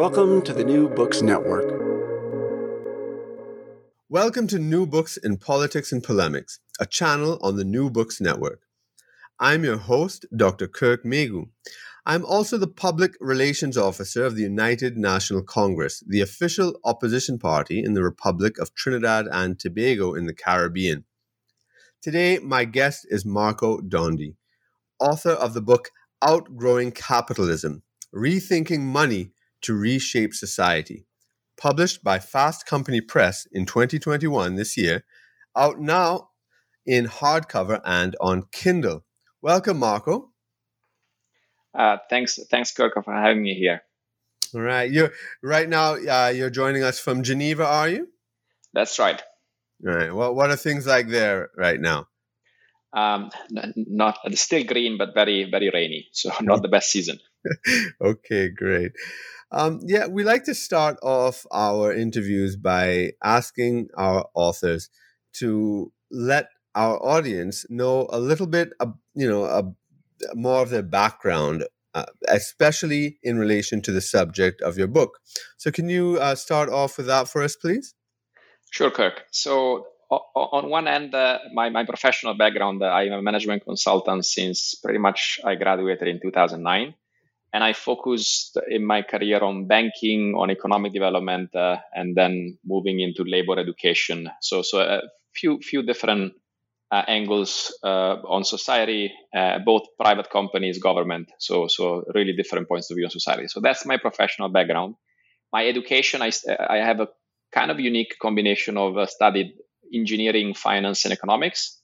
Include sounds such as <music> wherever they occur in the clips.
Welcome to the New Books Network. Welcome to New Books in Politics and Polemics, a channel on the New Books Network. I'm your host, Dr. Kirk Meighoo. I'm also the Public Relations Officer of the United National Congress, the official opposition party in the Republic of Trinidad and Tobago in the Caribbean. Today, my guest is Marco Dondi, author of the book Outgrowing Capitalism Rethinking Money to Reshape Society, published by Fast Company Press in 2021 this year, out now in hardcover and on Kindle. Welcome, Marco. Uh, thanks, thanks, Kirk, for having me here. All right, you're right now. Uh, you're joining us from Geneva, are you? That's right. All right. Well, what are things like there right now? Um, not still green, but very, very rainy. So <laughs> not the best season. <laughs> okay, great. Um, yeah, we like to start off our interviews by asking our authors to let our audience know a little bit, you know, more of their background, uh, especially in relation to the subject of your book. So, can you uh, start off with that for us, please? Sure, Kirk. So, on one end, uh, my, my professional background, uh, I'm a management consultant since pretty much I graduated in 2009 and I focused in my career on banking, on economic development, uh, and then moving into labor education. So, so a few few different uh, angles uh, on society, uh, both private companies, government. So, so really different points of view on society. So that's my professional background. My education, I I have a kind of unique combination of uh, studied engineering, finance, and economics.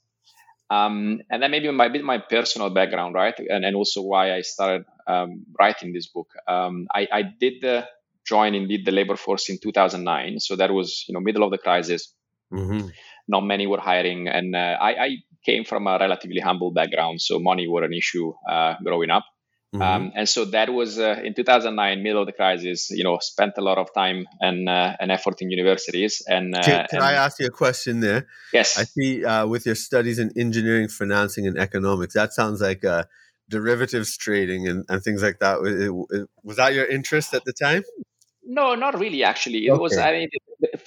Um, and then maybe my bit my personal background, right, and, and also why I started um, writing this book. Um, I, I, did the, join indeed the labor force in 2009, so that was you know middle of the crisis. Mm-hmm. Not many were hiring, and uh, I, I, came from a relatively humble background, so money were an issue uh, growing up. Mm-hmm. Um, and so that was uh, in 2009, middle of the crisis. You know, spent a lot of time and uh, and effort in universities. And uh, can, can and, I ask you a question there? Yes. I see uh, with your studies in engineering, financing, and economics, that sounds like uh, derivatives trading and, and things like that. Was that your interest at the time? No, not really. Actually, it okay. was. I mean,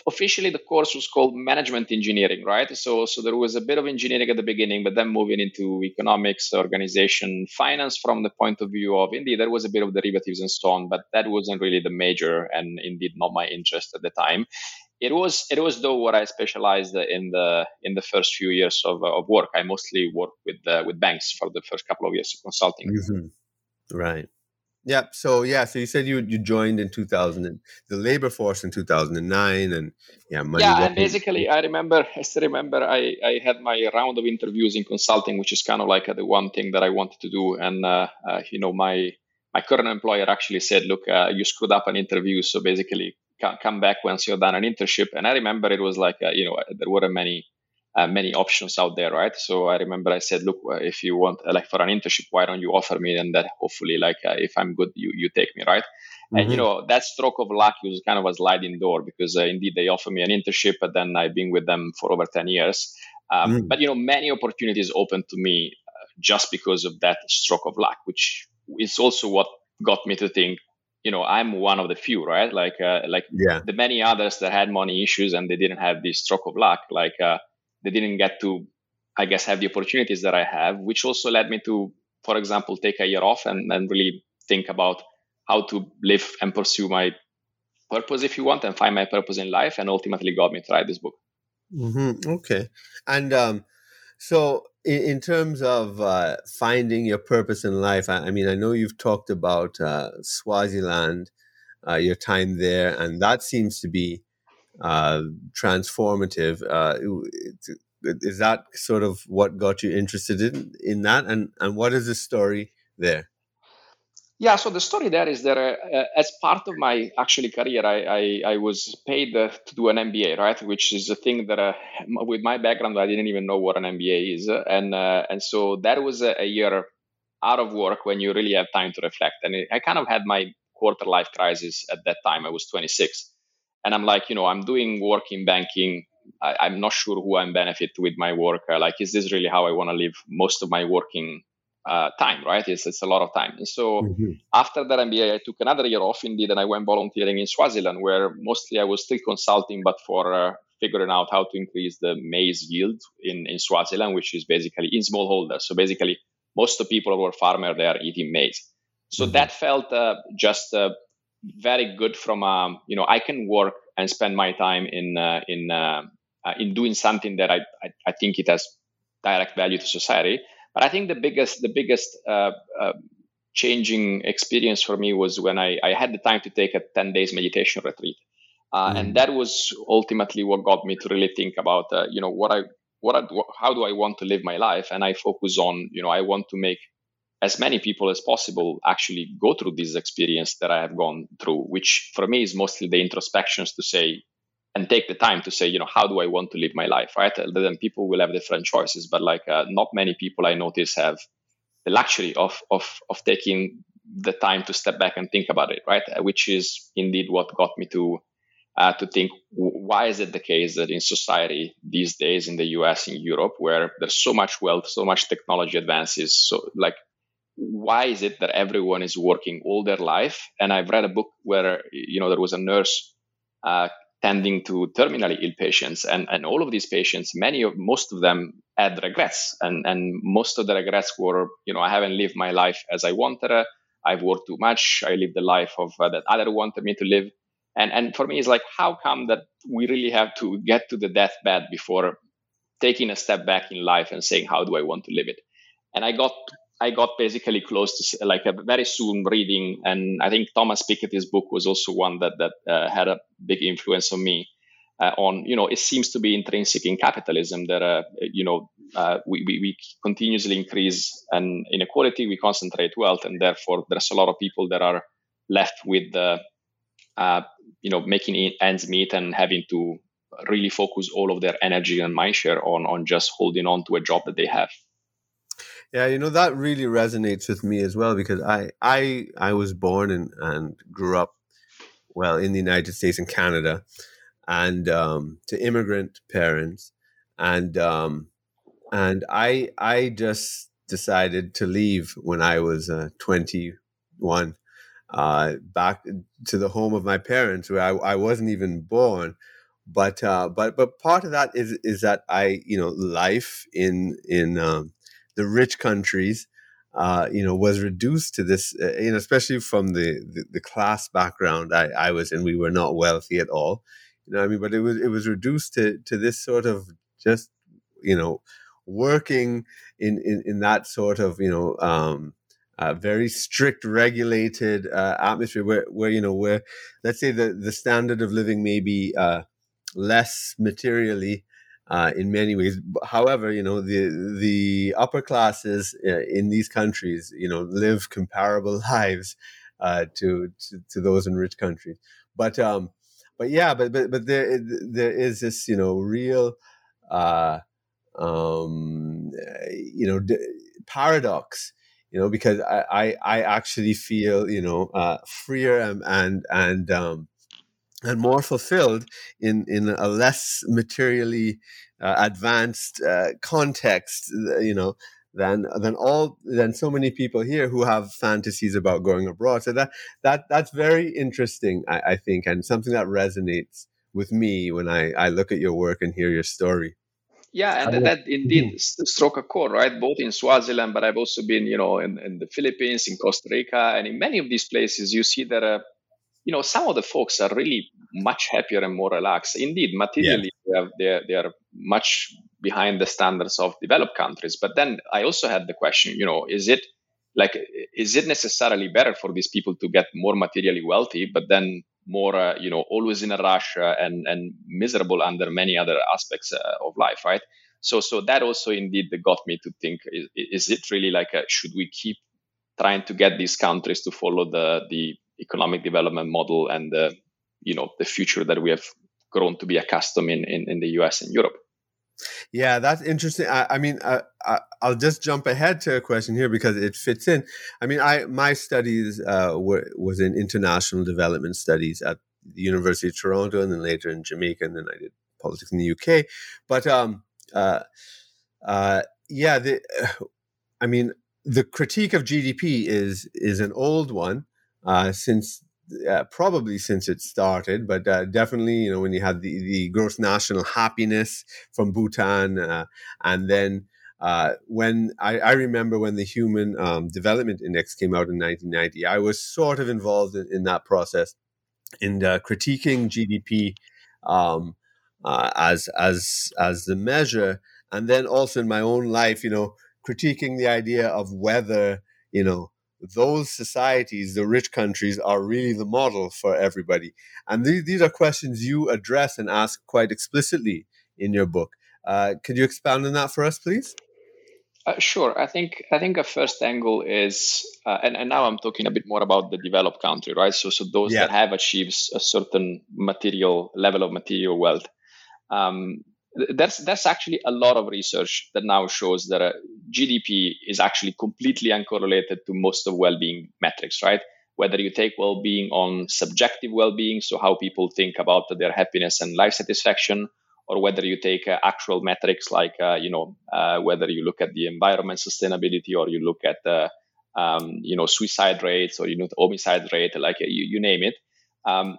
officially the course was called management engineering, right? So, so there was a bit of engineering at the beginning, but then moving into economics, organization, finance from the point of view of indeed there was a bit of derivatives and so on, but that wasn't really the major and indeed not my interest at the time. It was it was though what I specialized in the in the first few years of, of work. I mostly worked with uh, with banks for the first couple of years of consulting. Mm-hmm. Right. Yeah. So yeah. So you said you you joined in 2000 and the labor force in 2009, and yeah, money. yeah. And basically, I remember. <laughs> I still remember. I I had my round of interviews in consulting, which is kind of like the one thing that I wanted to do. And uh, uh, you know, my my current employer actually said, "Look, uh, you screwed up an interview, so basically, come back once you're done an internship." And I remember it was like, uh, you know, there weren't many uh, many options out there, right? So I remember I said, look, uh, if you want uh, like for an internship, why don't you offer me? And that hopefully, like uh, if I'm good, you you take me, right? Mm-hmm. And you mm-hmm. know that stroke of luck was kind of a sliding door because uh, indeed they offered me an internship, but then I've been with them for over ten years. Um, mm-hmm. But you know, many opportunities open to me uh, just because of that stroke of luck, which is also what got me to think you know i'm one of the few right like uh, like yeah. the many others that had money issues and they didn't have this stroke of luck like uh, they didn't get to, I guess, have the opportunities that I have, which also led me to, for example, take a year off and, and really think about how to live and pursue my purpose, if you want, and find my purpose in life, and ultimately got me to write this book. Mm-hmm. Okay, and um, so in, in, terms of uh, finding your purpose in life, I, I, mean, I know you've talked about uh, Swaziland, uh, your time there, and that seems to be uh, transformative. Uh, is that sort of what got you interested in in that, and and what is the story there? Yeah, so the story there is that uh, uh, as part of my actually career, I, I, I was paid uh, to do an MBA, right? Which is a thing that uh, with my background, I didn't even know what an MBA is. And, uh, and so that was a, a, year out of work when you really have time to reflect. And it, I kind of had my quarter life crisis at that time. I was 26. And I'm like, you know, I'm doing work in banking. I, am not sure who I'm benefit with my work. like, is this really how I want to live most of my working uh, time, right? It's, it's a lot of time. And so mm-hmm. after that MBA, I took another year off indeed, and I went volunteering in Swaziland, where mostly I was still consulting, but for uh, figuring out how to increase the maize yield in, in Swaziland, which is basically in smallholders. So basically, most of the people who are farmers, they are eating maize. So mm-hmm. that felt uh, just uh, very good from, um, you know, I can work and spend my time in, uh, in, uh, in doing something that I, I, I think it has direct value to society but I think the biggest the biggest uh, uh, changing experience for me was when I, I had the time to take a 10 days meditation retreat. Uh, mm. And that was ultimately what got me to really think about, uh, you know, what I, what I, how do I want to live my life? And I focus on, you know, I want to make as many people as possible actually go through this experience that I have gone through, which for me is mostly the introspections to say, and take the time to say, you know, how do I want to live my life, right? Then people will have different choices, but like uh, not many people I notice have the luxury of of of taking the time to step back and think about it, right? Uh, which is indeed what got me to uh, to think why is it the case that in society these days in the US, in Europe, where there's so much wealth, so much technology advances, so like why is it that everyone is working all their life? And I've read a book where you know there was a nurse uh, tending to terminally ill patients. And, and all of these patients many of most of them had regrets. And, and most of the regrets were you know i haven't lived my life as i wanted. I've worked too much. I lived the life of uh, that other wanted me to live. And and for me it's like how come that we really have to get to the deathbed before taking a step back in life and saying how do i want to live it? And i got I got basically close to like a very soon reading, and I think Thomas Piketty's book was also one that that uh, had a big influence on me. Uh, on you know, it seems to be intrinsic in capitalism that uh, you know uh, we, we, we continuously increase an inequality, we concentrate wealth, and therefore there's a lot of people that are left with the uh, you know making ends meet and having to really focus all of their energy and mindshare on on just holding on to a job that they have. Yeah, you know that really resonates with me as well because I I I was born and and grew up well in the United States and Canada, and um, to immigrant parents, and um, and I I just decided to leave when I was uh, twenty one, uh, back to the home of my parents where I, I wasn't even born, but uh, but but part of that is is that I you know life in in um, the rich countries, uh, you know, was reduced to this, uh, you know, especially from the, the, the, class background I, I was in, we were not wealthy at all, you know I mean? But it was, it was reduced to, to this sort of just, you know, working in, in, in that sort of, you know, um, uh, very strict regulated uh, atmosphere where, where you know where let's say the, the standard of living may be uh, less materially uh, in many ways. However, you know the the upper classes uh, in these countries, you know, live comparable <laughs> lives uh, to, to, to those in rich countries. But um, but yeah, but but but there there is this you know real uh, um, you know d- paradox. You know, because I, I, I actually feel you know uh, freer and and and um, and more fulfilled in in a less materially uh, advanced uh, context uh, you know than than all than so many people here who have fantasies about going abroad so that that that's very interesting I, I think and something that resonates with me when I, I look at your work and hear your story Yeah, and that indeed mm-hmm. struck a chord, right? Both in Swaziland, but I've also been, you know, in, in the Philippines, in Costa Rica, and in many of these places, you see that, uh, you know, some of the folks are really much happier and more relaxed. Indeed, materially, yeah. they, are, they are much behind the standards of developed countries. But then I also had the question, you know, is it like, is it necessarily better for these people to get more materially wealthy, but then more, uh, you know, always in a rush uh, and and miserable under many other aspects uh, of life, right? So so that also indeed got me to think: is, is it really like a, should we keep trying to get these countries to follow the the economic development model and the you know the future that we have grown to be accustomed in in, in the U.S. and Europe? Yeah, that's interesting. I, I mean, uh, I, will just jump ahead to a question here because it fits in. I mean, I my studies uh, were was in international development studies at the University of Toronto, and then later in Jamaica, and then I did politics in the UK. But um, uh, uh, yeah, the, <sighs> I mean, the critique of GDP is is an old one since uh, probably since it started, but uh, definitely, you know, when you had the, the gross national happiness from Bhutan, uh, and then uh, when I, I, remember when the Human um, Development Index came out in 1990, I was sort of involved in, in that process in uh, critiquing GDP um, uh, as as as the measure, and then also in my own life, you know, critiquing the idea of whether you know those societies, the rich countries, are really the model for everybody. And these, these are questions you address and ask quite explicitly in your book. Uh, could you expand on that for us, please? Uh, sure. I think I think a first angle is, uh, and, and now I'm talking a bit more about the developed country, right? So so those yeah. that have achieved a certain material level of material wealth. Um, there's there's actually a lot of research that now shows that uh, GDP is actually completely uncorrelated to most of well-being metrics, right? Whether you take well-being on subjective well-being, so how people think about their happiness and life satisfaction, or whether you take uh, actual metrics like uh, you know uh, whether you look at the environment sustainability or you look at the um, you know suicide rates or you know homicide rate, like uh, you, you name it. Um,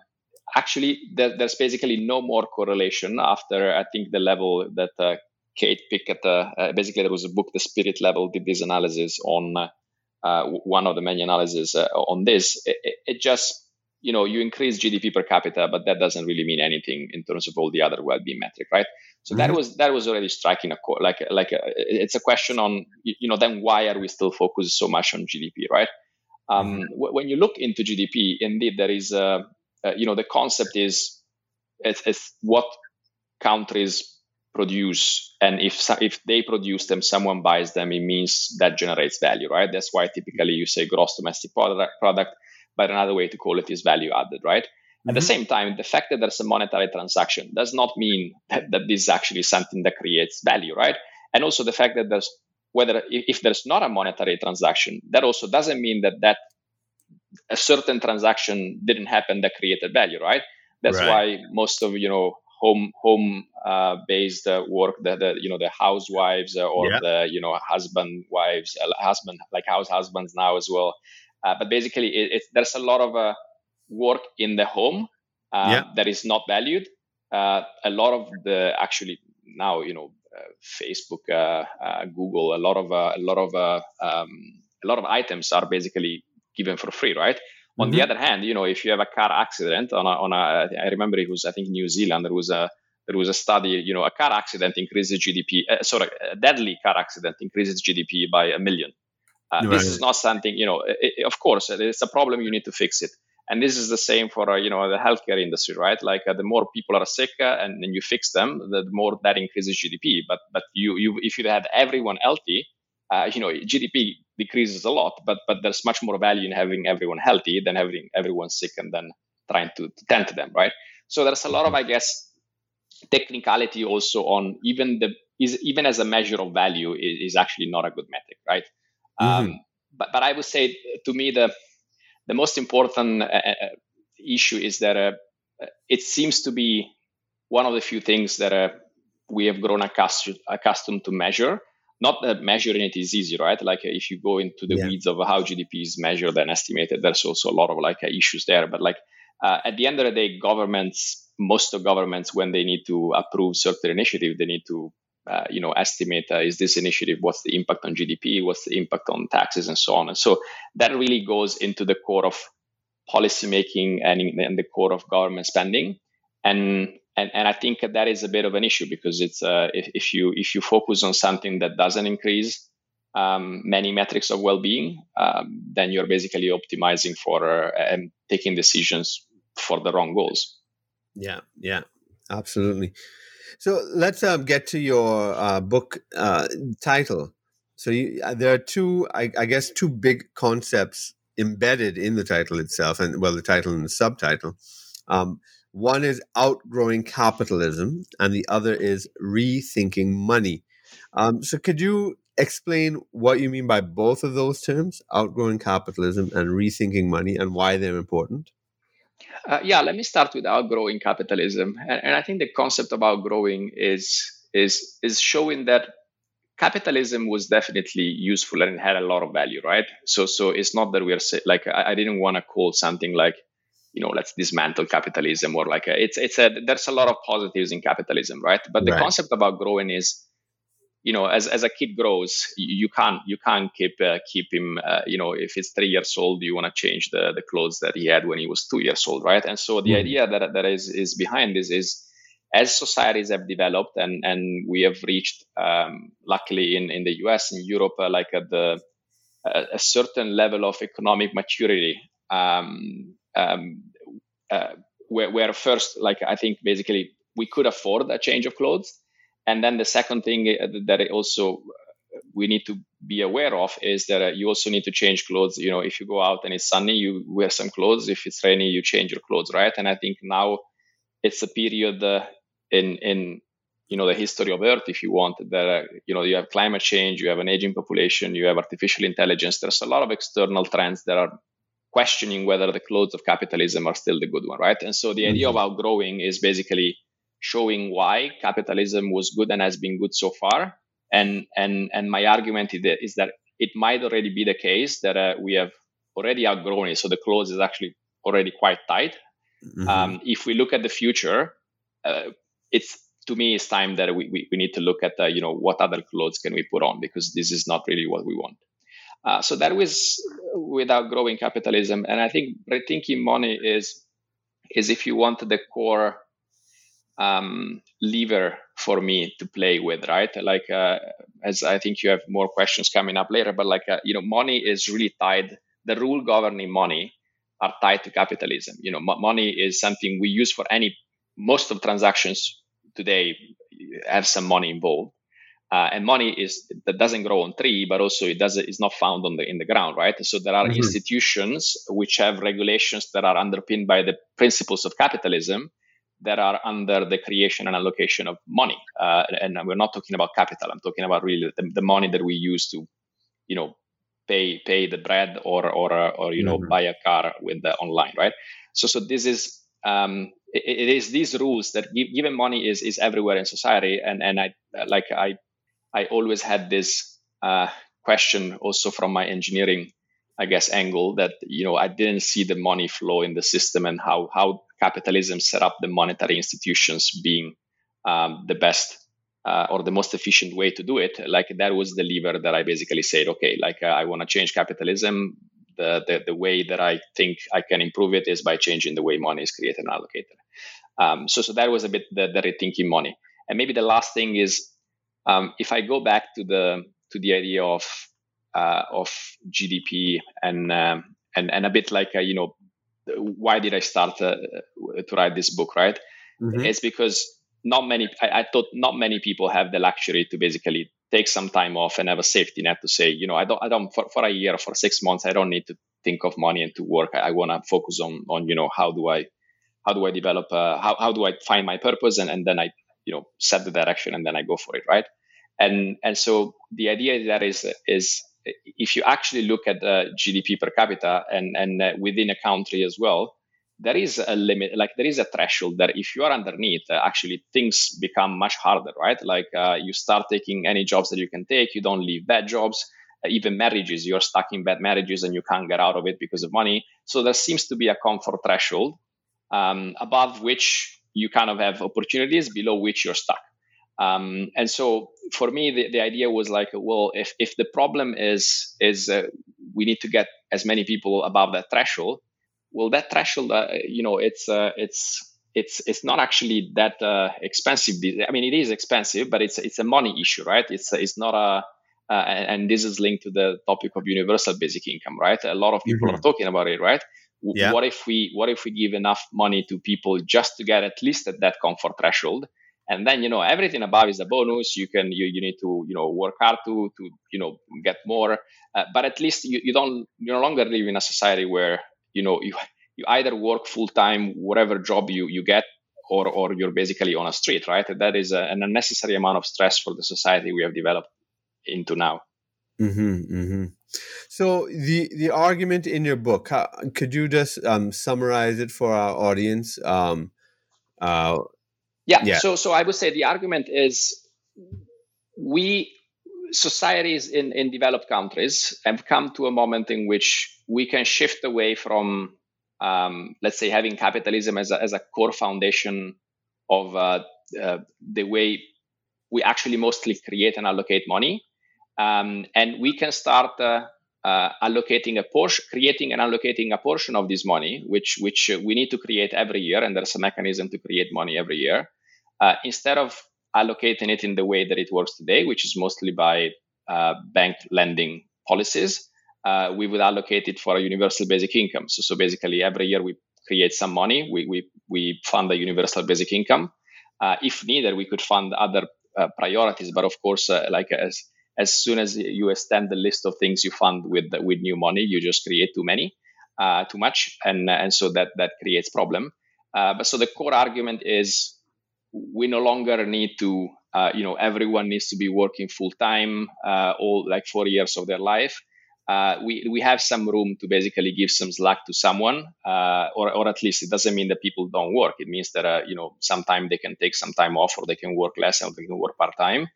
actually there, there's basically no more correlation after I think the level that uh, Kate Pickett, uh, uh, basically there was a book, The Spirit Level, did this analysis on uh, uh one of the many analyses uh, on this. It, it, just, you know, you increase GDP per capita, but that doesn't really mean anything in terms of all the other well-being metric, right? So mm-hmm. that was that was already striking a core. Like like a, it's a question on you know then why are we still focused so much on GDP, right? Um, mm-hmm. w- when you look into GDP, indeed there is a uh, you know, the concept is it's, it's what countries produce and if if they produce them someone buys them it means that generates value right that's why typically you say gross domestic product, product but another way to call it is value added right mm-hmm. at the mm-hmm. same time the fact that there's a monetary transaction does not mean that, that this is actually something that creates value right and also the fact that there's whether if there's not a monetary transaction that also doesn't mean that that a certain transaction didn't happen that created value, right? That's right. why most of you know home home uh, based uh, work, the, the you know the housewives uh, or yeah. the you know husband wives, uh, husband like house husbands now as well. Uh, but basically, it, it, there's a lot of uh, work in the home yeah. that is not valued. a lot of the actually now you know Facebook, Google, a lot of a lot of um, a lot of items are basically given for free, right? Mm-hmm. On the mm-hmm. other hand, you know, if you have a car accident on a, on a, I remember it was, I think, New Zealand, there was a, there was a study, you know, a car accident increases GDP, uh, sorry, a deadly car accident increases GDP by a million. Uh, right. This is not something, you know, it, of course, it's a problem, you need to fix it. And this is the same for, uh, you know, the healthcare industry, right? Like uh, the more people are sick uh, and, then you fix them, the more that increases GDP. But, but you, you, if you had everyone healthy, uh, you know, GDP decreases a lot, but but there's much more value in having everyone healthy than having everyone sick and then trying to, tend to them, right? So there's a lot of, I guess, technicality also on even the is even as a measure of value is, is actually not a good metric, right? Mm-hmm. Um, but but I would say to me the the most important uh, uh issue is that uh, it seems to be one of the few things that uh, we have grown accustomed, accustomed to measure not that measuring it is easy, right? Like if you go into the yeah. weeds of how GDP is measured and estimated, there's also a lot of like issues there. But like uh, at the end of the day, governments, most of governments, when they need to approve certain initiative, they need to uh, you know estimate uh, is this initiative what's the impact on gdp what's the impact on taxes and so on and so that really goes into the core of policymaking and in, the core of government spending and and, and I think that is a bit of an issue because it's uh, if, if you if you focus on something that doesn't increase um, many metrics of well-being, um, then you're basically optimizing for uh, and taking decisions for the wrong goals. Yeah, yeah, absolutely. So let's um, get to your uh, book uh, title. So you, uh, there are two, I, I, guess, two big concepts embedded in the title itself, and well, the title and the subtitle. Um, one is outgrowing capitalism, and the other is rethinking money. Um, so, could you explain what you mean by both of those terms, outgrowing capitalism and rethinking money, and why they're important? Uh, yeah, let me start with outgrowing capitalism, and, and I think the concept of outgrowing is is is showing that capitalism was definitely useful and it had a lot of value, right? So so it's not that we're say, like I, I didn't want to call something like you know let's dismantle capitalism or like a, it's it's a there's a lot of positives in capitalism, right? But the right. concept about growing is you know as, as a kid grows you, you can't you can't keep uh, keep him uh, you know if it's three years old you want to change the the clothes that he had when he was two years old right and so the mm. idea that that is is behind this is as societies have developed and and we have reached um, luckily in in the us and europe uh, like at the a certain level of economic maturity um, um, uh, first like i think basically we could afford a change of clothes and then the second thing uh, that also uh, we need to be aware of is that uh, you also need to change clothes. You know, if you go out and it's sunny, you wear some clothes. If it's rainy, you change your clothes, right? And I think now it's a period uh, in in you know the history of Earth, if you want, that uh, you know you have climate change, you have an aging population, you have artificial intelligence. There's a lot of external trends that are questioning whether the clothes of capitalism are still the good one, right? And so the mm-hmm. idea of outgrowing is basically showing why capitalism was good and has been good so far. And and and my argument is that it might already be the case that uh, we have already outgrown it. So the clothes is actually already quite tight. Mm-hmm. Um, if we look at the future, uh, it's to me it's time that we, we, we need to look at uh, you know what other clothes can we put on because this is not really what we want. Uh, so that was without growing capitalism, and I think rethinking money is is if you want the core um, lever for me to play with, right? Like, uh, as I think you have more questions coming up later, but like, uh, you know, money is really tied. The rule governing money are tied to capitalism. You know, m- money is something we use for any. Most of transactions today have some money involved. Uh, and money is that doesn't grow on tree, but also it does is not found on the in the ground, right? So there are mm-hmm. institutions which have regulations that are underpinned by the principles of capitalism, that are under the creation and allocation of money. Uh, and we're not talking about capital. I'm talking about really the, the, money that we use to, you know, pay pay the bread or or or you know mm-hmm. buy a car with the online, right? So so this is um, it, it is these rules that give, given money is is everywhere in society, and and I like I I always had this uh, question also from my engineering I guess, angle that you know I didn't see the money flow in the system and how how capitalism set up the monetary institutions being um, the best uh, or the most efficient way to do it. Like that was the lever that I basically said, okay, like uh, I want to change capitalism. The, the the way that I think I can improve it is by changing the way money is created and allocated. Um, so so that was a bit the, the rethinking money. And maybe the last thing is um, if I go back to the to the idea of uh, of GDP and um, and and a bit like uh, you know why did I start uh, to write this book right? Mm-hmm. It's because not many I, I, thought not many people have the luxury to basically take some time off and have a safety net to say you know I don't I don't for, for a year for six months I don't need to think of money and to work I, I want to focus on on you know how do I how do I develop uh, how how do I find my purpose and and then I you know set the direction and then I go for it right and and so the idea that is is if you actually look at the GDP per capita and, and uh, within a country as well, there is a limit, like there is a threshold that if you are underneath, uh, actually things become much harder, right? Like uh, you start taking any jobs that you can take, you don't leave bad jobs, uh, even marriages, you're stuck in bad marriages and you can't get out of it because of money. So there seems to be a comfort threshold um, above which you kind of have opportunities, below which you're stuck. Um, and so for me, the, the idea was like, well, if, if the problem is is uh, we need to get as many people above that threshold, well, that threshold, uh, you know, it's uh, it's it's it's not actually that uh, expensive. I mean, it is expensive, but it's it's a money issue, right? It's it's not a uh, and, and, this is linked to the topic of universal basic income, right? A lot of people mm-hmm. are talking about it, right? Yeah. What if we what if we give enough money to people just to get at least at that comfort threshold? And then you know everything above is a bonus. You can you, you need to you know work hard to to you know get more, uh, but at least you, you don't you no longer live in a society where you know you you either work full time whatever job you you get or or you're basically on a street, right? That is a, an unnecessary amount of stress for the society we have developed into now. Mm-hmm, mm-hmm. So the the argument in your book, how, could you just um, summarize it for our audience? Um, uh, yeah, yeah. So so I would say the argument is we societies in, in developed countries have come to a moment in which we can shift away from um, let's say having capitalism as a, as a core foundation of uh, uh, the way we actually mostly create and allocate money um, and we can start uh, uh, allocating a portion, creating and allocating a portion of this money, which which uh, we need to create every year, and there's a mechanism to create money every year, uh, instead of allocating it in the way that it works today, which is mostly by uh, bank lending policies. Uh, we would allocate it for a universal basic income. So, so basically, every year we create some money, we we, we fund a universal basic income. if needed, we could fund other priorities, but of course, like as as soon as you extend the list of things you fund with with new money, you just create too many, uh, too much, and and so that that creates problem. Uh, but so the core argument is we no longer need to, uh, you know, everyone needs to be working full time, uh, all like four years of their life. Uh, we we have some room to basically give some slack to someone, uh, or or at least it doesn't mean that people don't work. It means that you know sometime they can take some time off, or they can work less, or they can work part time.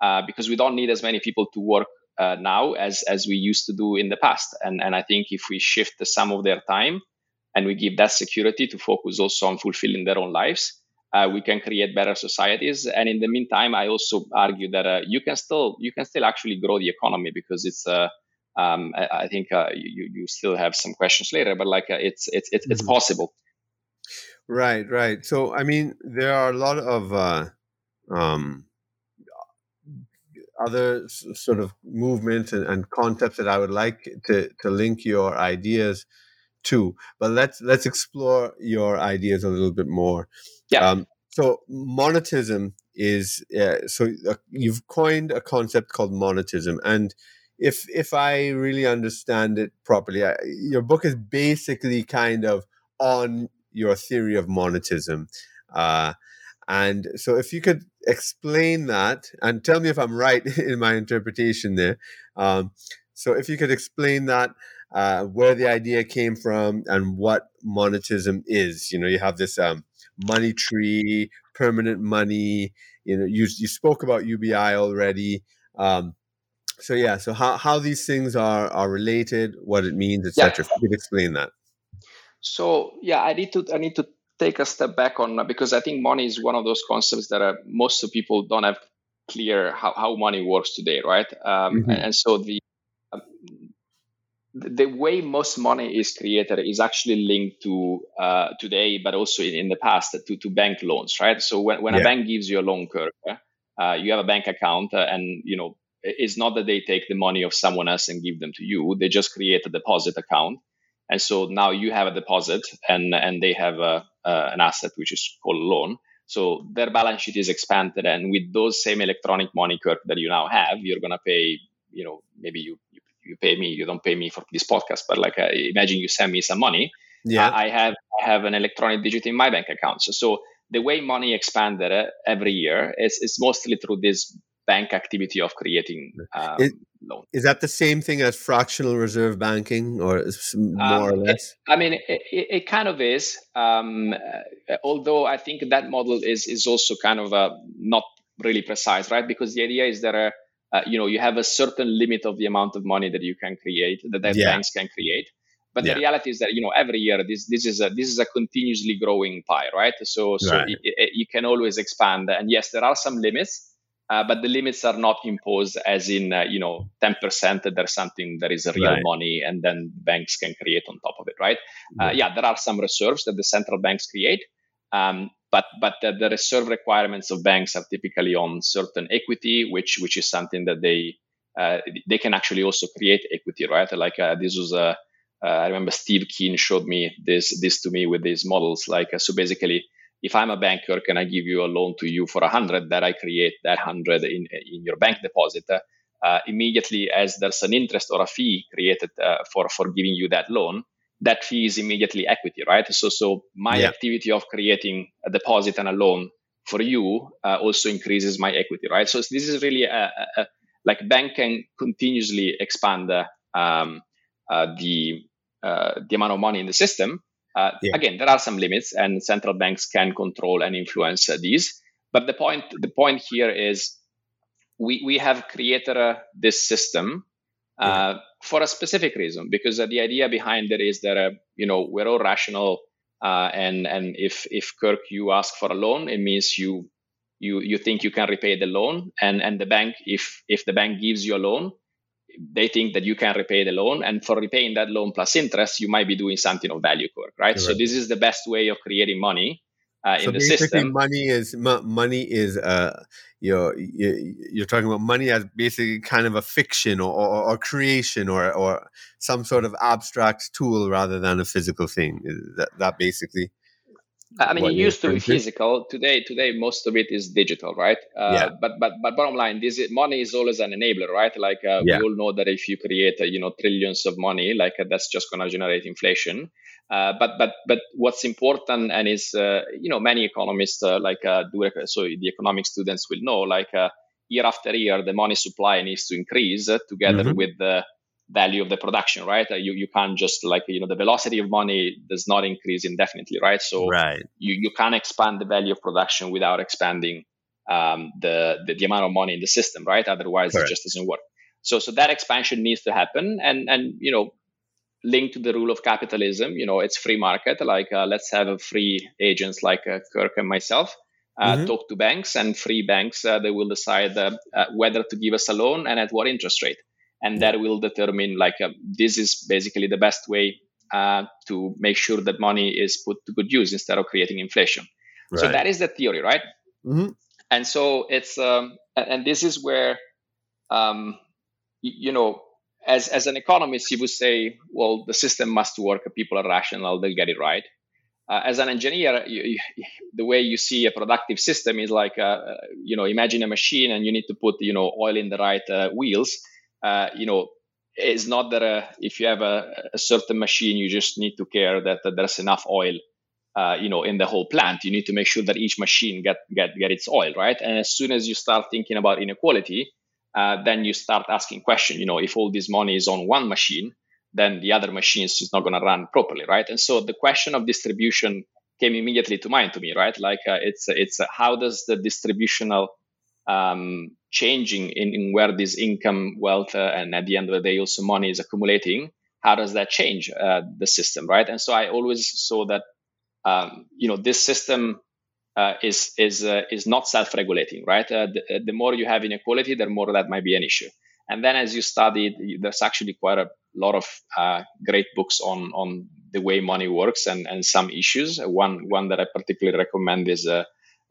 Uh, because we don't need as many people to work uh, now as as we used to do in the past. And and I think if we shift the sum of their time and we give that security to focus also on fulfilling their own lives, uh, we can create better societies. And in the meantime, I also argue that uh, you can still you can still actually grow the economy because it's. Uh, um, I, I, think you you still have some questions later, but like it's it's it's, mm-hmm. it's possible. Right, right. So I mean, there are a lot of um, other sort of movements and, and, concepts that I would like to, to link your ideas to. But let's let's explore your ideas a little bit more. Yeah. Um, so monetism is uh, so uh, you've coined a concept called monetism, and if if I really understand it properly, I, your book is basically kind of on your theory of monetism. Uh, and so, if you could explain that and tell me if I'm right <laughs> in my interpretation there. Um, so, if you could explain that, uh, where the idea came from, and what monetism is. You know, you have this um, money tree, permanent money. You know, you you spoke about UBI already. Um, so yeah, so how, how these things are are related, what it means, etc. Yeah. If you could explain that. So yeah, I need to I need to take a step back on because I think money is one of those concepts that are, most of people don't have clear how, how money works today, right? Um, mm-hmm. and, and, so the um, the way most money is created is actually linked to uh, today, but also in, in, the past to, to bank loans, right? So when, when yeah. a bank gives you a loan, Kirk, uh, you have a bank account, uh, and you know it's not that they take the money of someone else and give them to you; they just create a deposit account, and so now you have a deposit, and and they have a, uh, an asset which is called loan. So their balance sheet is expanded, and with those same electronic money curve that you now have, you're gonna pay. You know, maybe you you, you pay me. You don't pay me for this podcast, but like uh, imagine you send me some money. Yeah, I, I have I have an electronic digit in my bank account. So so the way money expanded uh, every year is, is mostly through this bank activity of creating um, is, is, that the same thing as fractional reserve banking, or more um, or less? It, I mean, it, it, it, kind of is. Um, uh, although I think that model is is also kind of uh, not really precise, right? Because the idea is that uh, uh, you know you have a certain limit of the amount of money that you can create, that, that yeah. banks can create. But yeah. the reality is that you know every year this this is a this is a continuously growing pie, right? So so right. you can always expand. And yes, there are some limits uh, but the limits are not imposed as in uh, you know 10% that there's something that is real right. money and then banks can create on top of it right? Uh, yeah. there are some reserves that the central banks create um, but but the, the, reserve requirements of banks are typically on certain equity which which is something that they uh, they can actually also create equity right? Like uh, this was a uh, I remember Steve Keen showed me this this to me with these models like so basically if I'm a banker, can I give you a loan to you for a hundred that I create that hundred in, in your bank deposit? Uh, immediately as there's an interest or a fee created uh, for, for giving you that loan, that fee is immediately equity, right? So, so my yeah. activity of creating a deposit and a loan for you uh, also increases my equity, right? So this is really a, a, a like bank can continuously expand um, uh, the uh, the amount of money in the system, uh, yeah. Again, there are some limits, and central banks can control and influence uh, these. But the point, the point here is, we we have created uh, this system uh, yeah. for a specific reason, because the idea behind it is that you know we're all rational, and and if if Kirk you ask for a loan, it means you you you think you can repay the loan, and and the bank if if the bank gives you a loan, they think that you can repay the loan and for repaying that loan plus interest you might be doing something of value Kirk right, so this is the best way of creating money uh, so in the system. money is money is uh you know you're talking about money as basically kind of a fiction or, or, or creation or or some sort of abstract tool rather than a physical thing. That, that basically I mean, it used to be physical. Today, today most of it is digital, right? Uh, yeah. But but but bottom line, this is, money is always an enabler, right? Like uh, yeah. we all know that if you create, uh, you know, trillions of money, like uh, that's just going to generate inflation. Uh, but but but what's important and is uh, you know many economists like do so the economic students will know like year after year the money supply needs to increase together mm-hmm. with the value of the production, right? Uh, you you can't just like you know the velocity of money does not increase indefinitely, right? So right. you you can't expand the value of production without expanding um, the, the, the amount of money in the system, right? Otherwise, Correct. it just doesn't work. So so that expansion needs to happen, and and you know linked to the rule of capitalism, you know it's free market. Like uh, let's have a free agents like uh, Kirk and myself. Uh, mm-hmm. Talk to banks and free banks. Uh, they will decide uh, whether to give us a loan and at what interest rate and that will determine like uh, this is basically the best way uh, to make sure that money is put to good use instead of creating inflation. Right. So that is the theory, right? Mm-hmm. And so it's um, and this is where um, you know as as an economist you would say well the system must work people are rational they'll get it right uh, as an engineer you, you, the way you see a productive system is like uh, uh, you know imagine a machine and you need to put you know oil in the right uh, wheels uh, you know, it's not that uh, if you have a, a, certain machine, you just need to care that, that there's enough oil, uh, you know, in the whole plant. You need to make sure that each machine get get get its oil right. And as soon as you start thinking about inequality, uh, then you start asking question. You know, if all this money is on one machine, then the other machines is not going to run properly, right? And so the question of distribution came immediately to mind to me, right? Like uh, it's it's how does the distributional um, changing in, in, where this income, wealth, uh, and at the end of the day, also money is accumulating, how does that change uh, the system, right? And so I always saw that, um, you know, this system uh, is is uh, is not self-regulating, right? Uh, the, the, more you have inequality, the more that might be an issue. And then, as you studied, there's actually quite a lot of uh, great books on on the way money works and and some issues. One one that I particularly recommend is uh,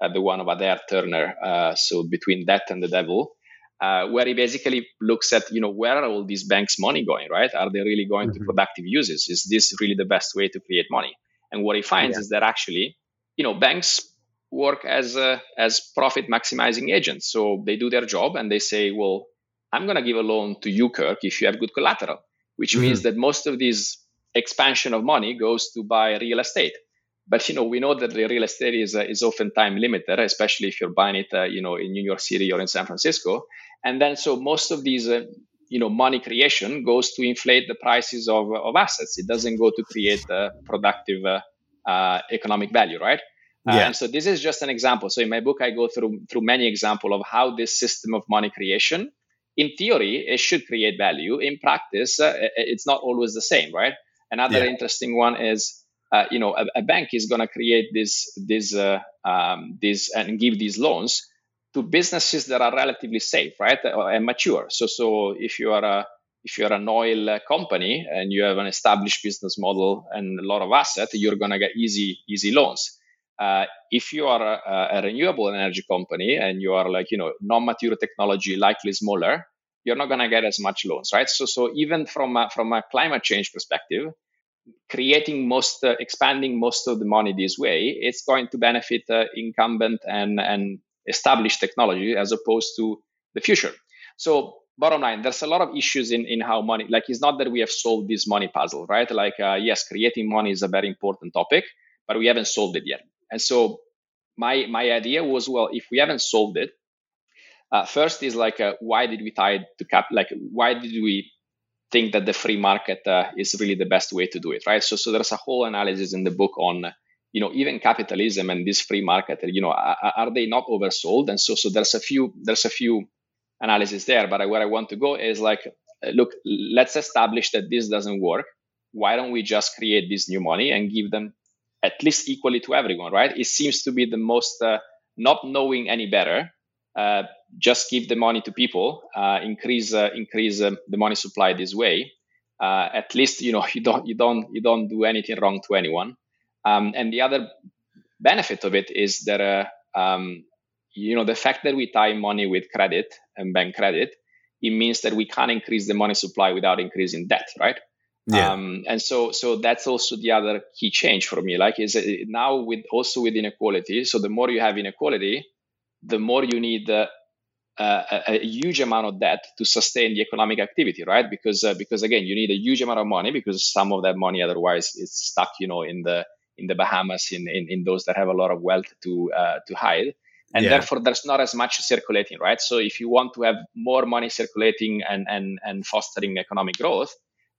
the one of Adair Turner, uh, so Between Debt and the Devil, uh, where he basically looks at you know where are all these banks' money going, right? Are they really going mm-hmm. to productive uses? Is this really the best way to create money? And what he finds yeah. is that actually, you know, banks work as a, as profit maximizing agents. So they do their job and they say, well, I'm going to give a loan to you, Kirk, if you have good collateral, which mm-hmm. means that most of this expansion of money goes to buy real estate. But you know, we know that the real estate is uh, is often time limited, especially if you're buying it, uh, you know, in New York City or in San Francisco. And then, so most of these, uh, you know, money creation goes to inflate the prices of of assets. It doesn't go to create productive uh, economic value, right? Uh, yeah. and so this is just an example. So in my book, I go through through many examples of how this system of money creation, in theory, it should create value. In practice, uh, it's not always the same, right? Another yeah. interesting one is uh, you know, a, a bank is going to create this, this, uh, um, this, and give these loans. to businesses that are relatively safe, right, uh, and mature. So, so if you are a if you're an oil company and you have an established business model and a lot of assets, you're going to get easy easy loans. Uh, if you are a, a, renewable energy company and you are like you know non-mature technology, likely smaller, you're not going to get as much loans, right? So so even from a, from a climate change perspective, creating most uh, expanding most of the money this way, it's going to benefit uh, incumbent and and established technology as opposed to the future. So bottom line, there's a lot of issues in, in how money, like it's not that we have solved this money puzzle, right? Like, uh, yes, creating money is a very important topic, but we haven't solved it yet. And so my, my idea was, well, if we haven't solved it, uh, first is like, uh, why did we tie to cap? Like, why did we think that the free market uh, is really the best way to do it, right? So, so there's a whole analysis in the book on, you know, even capitalism and this free market, you know, are, are they not oversold? And so, so there's a few, there's a few analysis there. But where I want to go is like, uh, look, let's establish that this doesn't work. Why don't we just create this new money and give them at least equally to everyone, right? It seems to be the most uh, not knowing any better. Uh, just give the money to people, uh, increase uh, increase um, the money supply this way. Uh, at least you know <laughs> you don't you don't you don't do anything wrong to anyone. Um, and the other benefit of it is that um, you know the fact that we tie money with credit and bank credit it means that we can't increase the money supply without increasing debt right yeah. Um, and so so that's also the other key change for me like is now with also with inequality so the more you have inequality the more you need uh, a, a, huge amount of debt to sustain the economic activity right? Because uh, because again you need a huge amount of money because some of that money otherwise is stuck you know in the in the bahamas in in, in those that have a lot of wealth to uh, to hide. And yeah. therefore there's not as much circulating right? So if you want to have more money circulating and and and fostering economic growth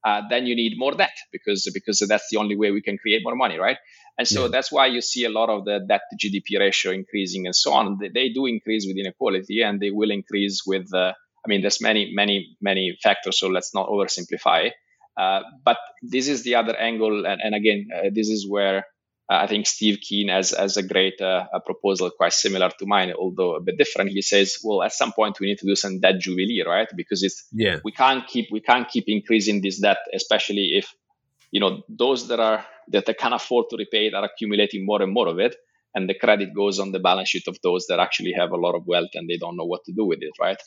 uh, then you need more debt because because that's the only way we can create more money right? And so yeah. that's why you see a lot of the debt to gdp ratio increasing and so on. They, they do increase with inequality and they will increase with uh, i mean there's many many many factors so let's not oversimplify. Uh, but this is the other angle and, and again uh, this is where I think Steve Keen has, has a great uh, a proposal quite similar to mine, although a bit different. He says, well, at some point we need to do some debt jubilee, right? Because it's yeah. we can't keep we can't keep increasing this debt, especially if you know those that are that they can afford to repay it are accumulating more and more of it, and the credit goes on the balance sheet of those that actually have a lot of wealth and they don't know what to do with it, right?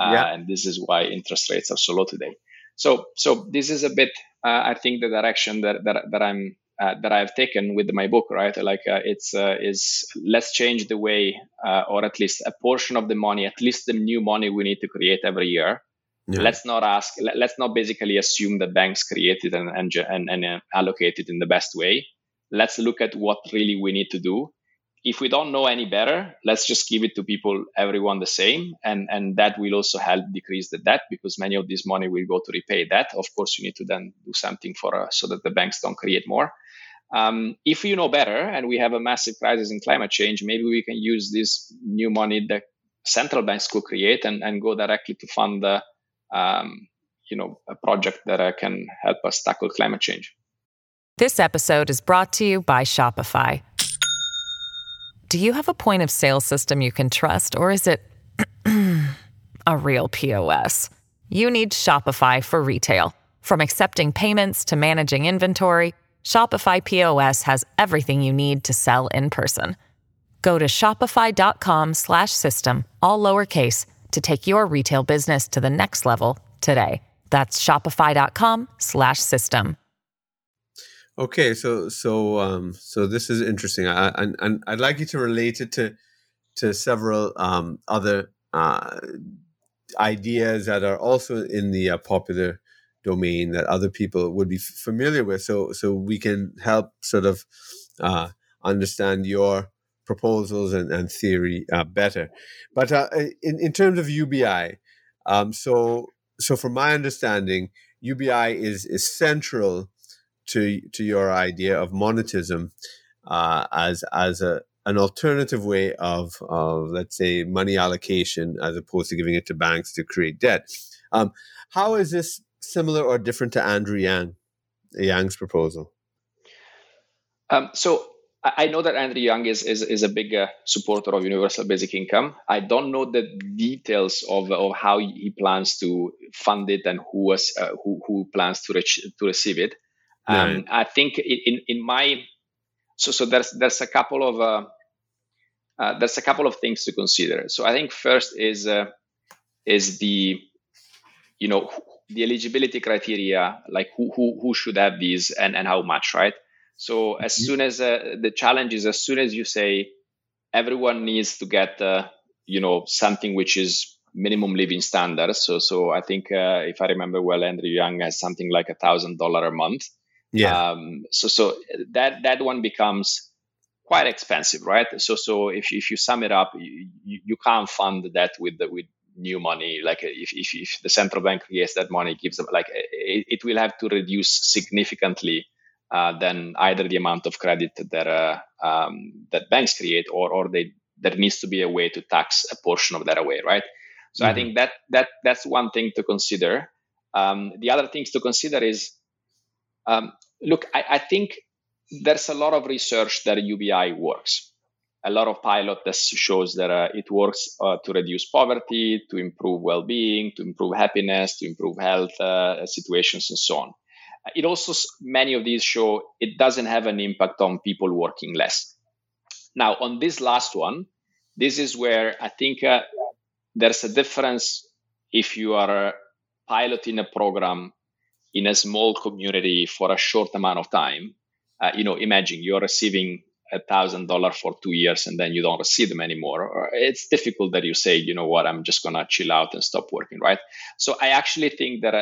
Uh, yeah. And this is why interest rates are so low today. So so this is a bit, uh, I think, the direction that that, that I'm uh, that I've taken with my book, right? Like uh, it's uh, is let's change the way, uh, or at least a portion of the money, at least the new money we need to create every year. Yeah. Let's not ask. Let, us not basically assume that banks create it and and, and, and uh, allocate it in the best way. Let's look at what really we need to do. If we don't know any better, let's just give it to people, everyone the same, and and that will also help decrease the debt because many of this money will go to repay debt. Of course, you need to then do something for uh, so that the banks don't create more um, if you know better and we have a massive crisis in climate change, maybe we can use this new money that central banks could create and, and go directly to fund the, um, you know, a project that uh, can help us tackle climate change. This episode is brought to you by Shopify. Do you have a point of sale system you can trust, or is it <clears throat> a real POS? You need Shopify for retail. From accepting payments to managing inventory, Shopify POS has everything you need to sell in person. Go to shopify.com/system all lowercase to take your retail business to the next level today. That's shopify.com/system. Okay, so so um so this is interesting. I and and I'd like you to relate it to to several um other uh ideas that are also in the uh, popular domain that other people would be familiar with. So so we can help sort of uh, understand your proposals and, and theory uh, better. But uh, in, in terms of ubi um, so so from my understanding ubi is is central to to your idea of monetism uh, as as a an alternative way of of let's say money allocation as opposed to giving it to banks to create debt. Um, how is this similar or different to Andrew Yang, Yang's proposal? Um, so I know that Andrew Yang is is, is a big uh, supporter of universal basic income. I don't know the details of, of how he plans to fund it and who was uh, who who plans to reach, to receive it. Um, I think in in my so so there's there's a couple of uh, uh, there's a couple of things to consider. So I think first is uh, is the you know the eligibility criteria, like who who who should have these and and how much, right? So as mm-hmm. soon as uh, the challenge is, as soon as you say everyone needs to get, uh, you know, something which is minimum living standards. So, so I think uh, if I remember well, Andrew Yang has something like a thousand dollar a month. Yeah. Um, so, so that that one becomes quite expensive, right? So, so if if you sum it up, you, you can't fund that with the, with new money. Like if, if, if the central bank creates that money, gives them like it, it will have to reduce significantly uh, than either the amount of credit that uh, um, that banks create, or or they there needs to be a way to tax a portion of that away, right? So mm-hmm. I think that that that's one thing to consider. Um, the other things to consider is, um, look, I, I, think there's a lot of research that UBI works. A lot of pilot tests shows that uh, it works uh, to reduce poverty, to improve well-being, to improve happiness, to improve health uh, situations, and so on. It also many of these show it doesn't have an impact on people working less. Now on this last one this is where i think uh, there's a difference if you are piloting a program in a small community for a short amount of time. Uh, you know imagine you're receiving a thousand dollar for two years and then you don't receive them anymore it's difficult that you say you know what i'm just gonna chill out and stop working right so i actually think that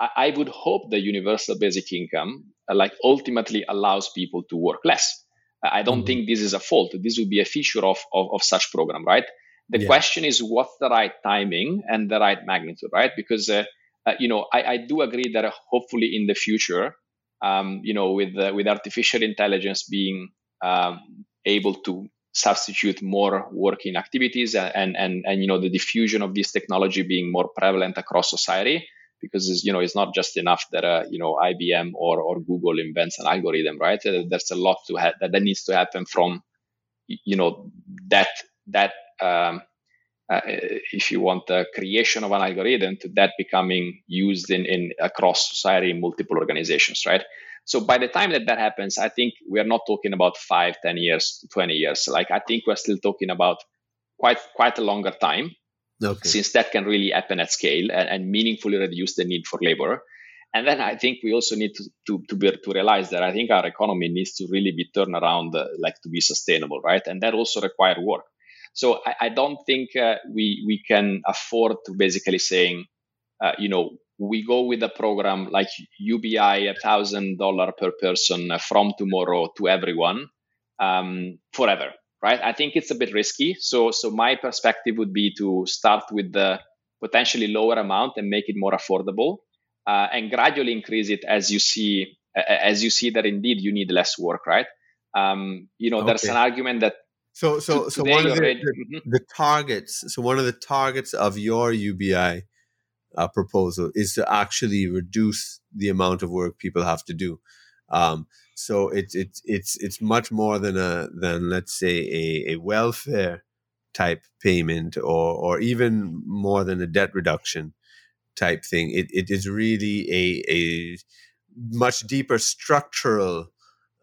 uh, I would hope the universal basic income uh, like ultimately allows people to work less. I don't mm-hmm. think this is a fault. This would be a feature of, of, of such program, right? The yeah. question is what's the right timing and the right magnitude, right? Because, uh, uh, you know, I, I, do agree that uh, hopefully in the future, um, you know, with, uh, with artificial intelligence being um, able to substitute more working activities and, and, and, you know, the diffusion of this technology being more prevalent across society, because you know it's not just enough that uh, you know IBM or or Google invents an algorithm, right? Uh, there's a lot to ha- that, that needs to happen from you know that that um, uh, if you want the creation of an algorithm to that becoming used in in across society in multiple organizations, right? So by the time that that happens, I think we are not talking about five, ten years, 20 years. Like I think we're still talking about quite quite a longer time okay. since that can really happen at scale and, and, meaningfully reduce the need for labor. And then I think we also need to to to, be, to realize that I think our economy needs to really be turned around, uh, like to be sustainable, right? And that also requires work. So I, I don't think uh, we we can afford to basically saying, uh, you know, we go with a program like UBI, a thousand dollar per person from tomorrow to everyone um, forever right? I think it's a bit risky. So, so my perspective would be to start with the potentially lower amount and make it more affordable, uh, and gradually increase it as you see as you see that indeed you need less work, right? Um, you know, okay. there's an argument that. So, so, so one of the, the, mm-hmm. the, targets. So one of the targets of your UBI uh, proposal is to actually reduce the amount of work people have to do. Um, so it's it's it's it's much more than a than let's say a, a welfare type payment or or even more than a debt reduction type thing. It it is really a a much deeper structural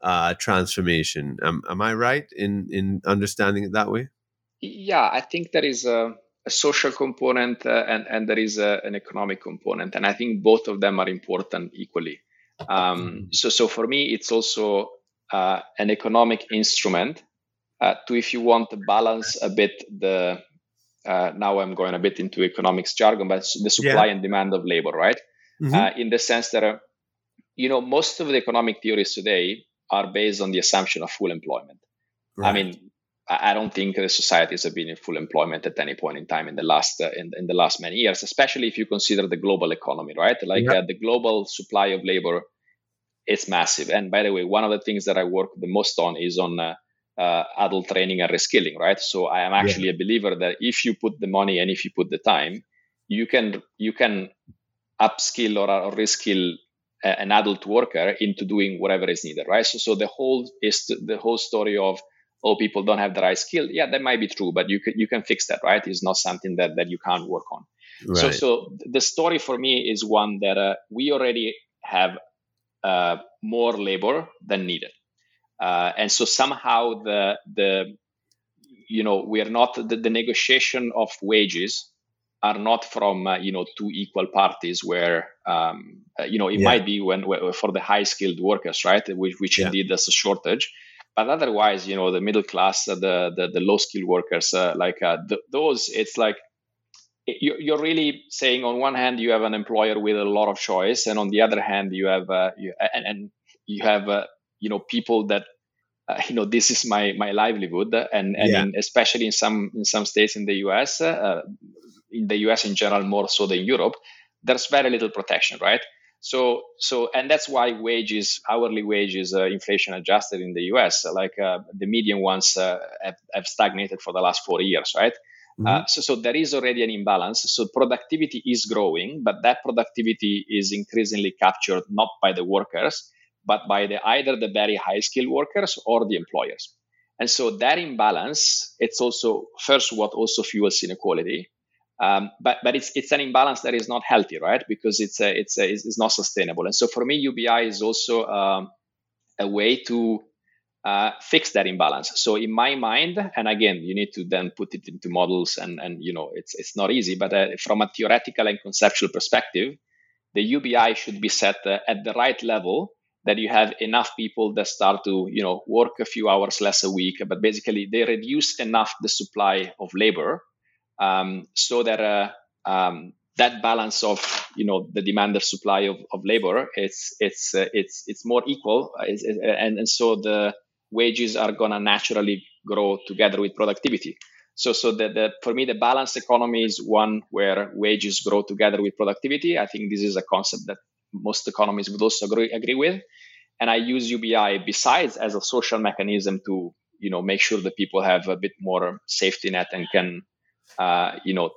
uh, transformation. Am, am I right in in understanding it that way? Yeah, I think that is a, a social component uh, and and there is a, an economic component, and I think both of them are important equally. Um, so, so for me, it's also uh, an economic instrument uh, to, if you want to balance a bit the. Uh, now I'm going a bit into economics jargon, but the supply yeah. and demand of labor, right? Mm-hmm. Uh, in the sense that, uh, you know, most of the economic theories today are based on the assumption of full employment. Right. I mean, I don't think the societies have been in full employment at any point in time in the last uh, in, in, the last many years, especially if you consider the global economy, right? Like yeah. uh, the global supply of labor is massive. And by the way, one of the things that I work the most on is on uh, uh adult training and reskilling, right? So I am actually yeah. a believer that if you put the money and if you put the time, you can you can upskill or, or reskill an adult worker into doing whatever is needed, right? So, so the whole is the whole story of oh people don't have the right skill. Yeah, that might be true, but you can you can fix that, right? It's not something that that you can't work on. Right. So, so the story for me is one that uh, we already have uh, more labor than needed, uh, and so somehow the the you know we are not the, the negotiation of wages are not from uh, you know two equal parties where um, uh, you know it yeah. might be when, when, for the high skilled workers right which, which yeah. indeed there's a shortage but otherwise you know the middle class uh, the the, the low skilled workers uh, like uh, th- those it's like you're really saying on one hand you have an employer with a lot of choice and on the other hand you have uh, you, and, and you have you know people that uh, you know this is my my livelihood and and yeah. in, especially in some in some states in the US uh, in the US in general more so than Europe there's very little protection right so so and that's why wages hourly wages uh, inflation adjusted in the US like uh, the median ones uh, have, have, stagnated for the last 4 years right mm-hmm. so, so there is already an imbalance so productivity is growing but that productivity is increasingly captured not by the workers but by the either the very high skilled workers or the employers. And so that imbalance, it's also first what also fuels inequality. Um, but but it's it's an imbalance that is not healthy, right? Because it's a, it's a, it's not sustainable. And so for me, UBI is also um, a way to uh, fix that imbalance. So in my mind, and again, you need to then put it into models, and and you know it's it's not easy. But uh, from a theoretical and conceptual perspective, the UBI should be set uh, at the right level that you have enough people that start to you know work a few hours less a week but basically they reduce enough the supply of labor um, so that uh, um, that balance of you know the demand and supply of, of labor it's it's uh, it's it's more equal. It's, and, and so the wages are to naturally grow together with productivity. So so the, the for me the balanced economy is one where wages grow together with productivity. I think this is a concept that most economies would also agree, agree with. And I use UBI besides as a social mechanism to, you know, make sure that people have a bit more safety net and can, uh, you know,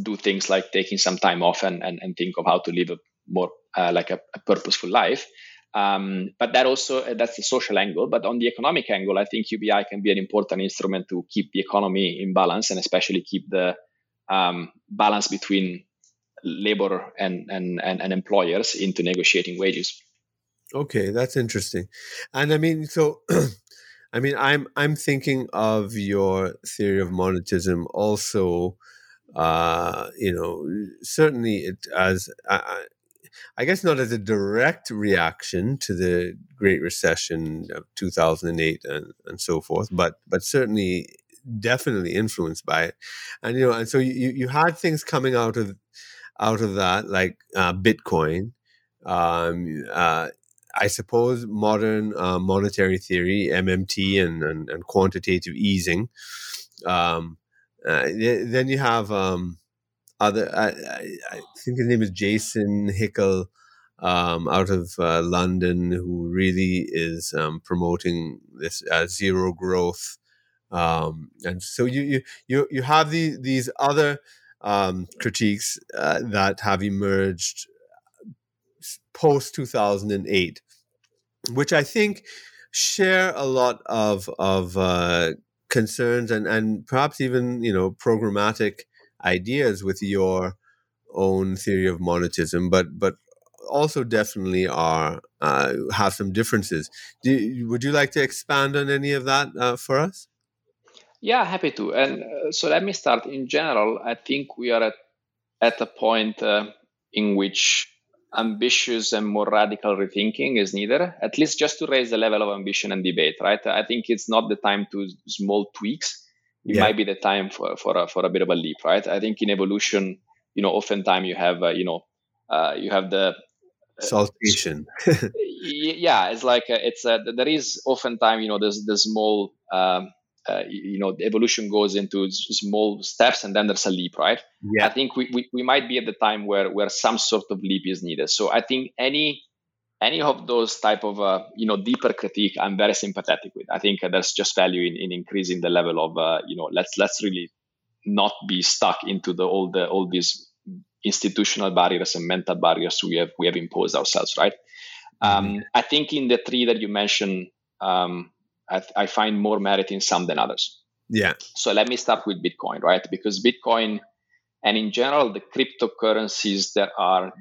do things like taking some time off and, and, and think of how to live a more uh, like a, a, purposeful life. Um, but that also uh, that's the social angle. But on the economic angle, I think UBI can be an important instrument to keep the economy in balance and especially keep the um, balance between labor and, and, and, and employers into negotiating wages. Okay, that's interesting. And I mean, so <clears throat> I mean, I'm I'm thinking of your theory of monetism also. Uh, you know, certainly it as I, I guess not as a direct reaction to the Great Recession of 2008 and, and so forth, but but certainly definitely influenced by it. And you know, and so you you had things coming out of out of that, like uh, Bitcoin. Um, uh, I suppose modern uh, monetary theory, MMT, and, and, and quantitative easing. Um, uh, then you have um, other. I, I, think his name is Jason Hickel um, out of uh, London, who really is um, promoting this zero growth. Um, and so you you you have these these other um, critiques uh, that have emerged post 2008, which I think share a lot of of uh, concerns and and perhaps even you know programmatic ideas with your own theory of monetism, but but also definitely are uh, have some differences. Do, would you like to expand on any of that uh, for us? Yeah, happy to. And uh, so let me start. In general, I think we are at, at a point uh, in which ambitious and more radical rethinking is needed, at least just to raise the level of ambition and debate, right? I think it's not the time to small tweaks. It yeah. might be the time for, for, a, for a bit of a leap, right? I think in evolution, you know, oftentimes you have, uh, you know, uh, you have the uh, saltation. <laughs> yeah, it's like uh, it's uh, there is oftentimes you know there's the small um, uh, you know the evolution goes into small steps and then there's a leap right yeah. i think we, we, we might be at the time where where some sort of leap is needed so i think any any of those type of uh, you know deeper critique i'm very sympathetic with i think there's just value in, in increasing the level of uh, you know let's let's really not be stuck into the all the all these institutional barriers and mental barriers we have we have imposed ourselves, right? Um, mm-hmm. I think in the three that you mentioned, um, I, I, find more merit in some than others. Yeah. So let me start with Bitcoin, right? Because Bitcoin, and in general, the cryptocurrencies that are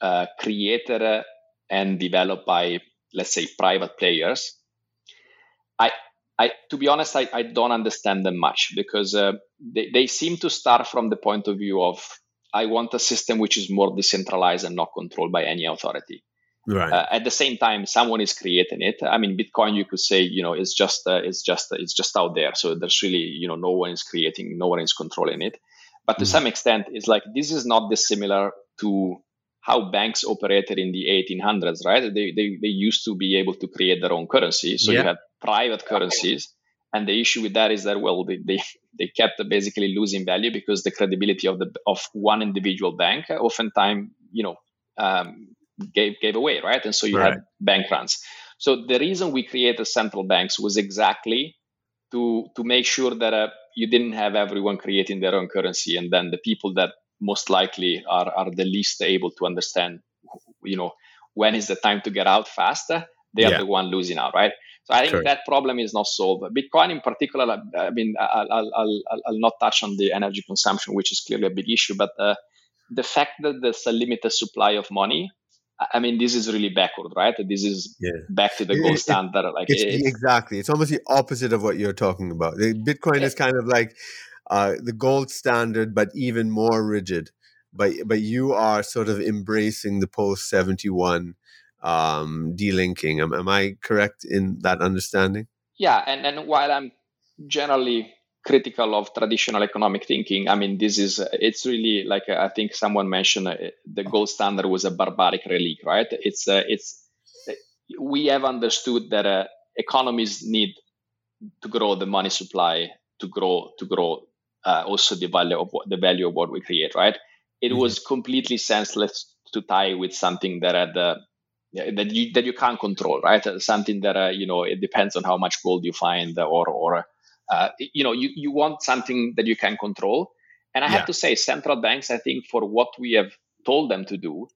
uh, created and developed by, let's say, private players, I, I, to be honest, I, I don't understand them much because uh, they, they seem to start from the point of view of I want a system which is more decentralized and not controlled by any authority. Right. Uh, at the same time, someone is creating it. I mean, Bitcoin, you could say, you know, it's just, uh, it's just, uh, it's just out there. So there's really, you know, no one is creating, no one is controlling it. But to mm. some extent, it's like this is not dissimilar to how banks operated in the 1800s, right? They, they, they used to be able to create their own currency. So yeah. you had private currencies. And the issue with that is that, well, they, they, they kept basically losing value because the credibility of the of one individual bank oftentimes, you know, um, gave gave away, right? And so you right. had bank runs. So the reason we created central banks was exactly to to make sure that uh, you didn't have everyone creating their own currency, and then the people that most likely are are the least able to understand, you know, when is the time to get out faster, they are the one losing out, right? So I think Correct. that problem is not solved. Bitcoin, in particular, I mean, I'll, I'll, I'll, I'll, not touch on the energy consumption, which is clearly a big issue, but uh, the fact that there's a limited supply of money I mean, this is really backward, right? This is yeah. back to the gold it, standard. Like it's, exactly, it's almost the opposite of what you're talking about. Bitcoin is kind of like uh, the gold standard, but even more rigid. But but you are sort of embracing the post seventy one um, delinking. Am, am I correct in that understanding? Yeah, and and while I'm generally critical of traditional economic thinking. I mean, this is it's really like I think someone mentioned uh, the gold standard was a barbaric relic, right? It's uh, it's we have understood that uh, economies need to grow the money supply to grow to grow uh, also the value of what, the value of what we create, right? It mm-hmm. was completely senseless to tie with something that had uh, that you that you can't control, right? Something that uh, you know it depends on how much gold you find or or uh, you know, you, you want something that you can control. And I yeah. have to say, central banks, I think, for what we have told them to do,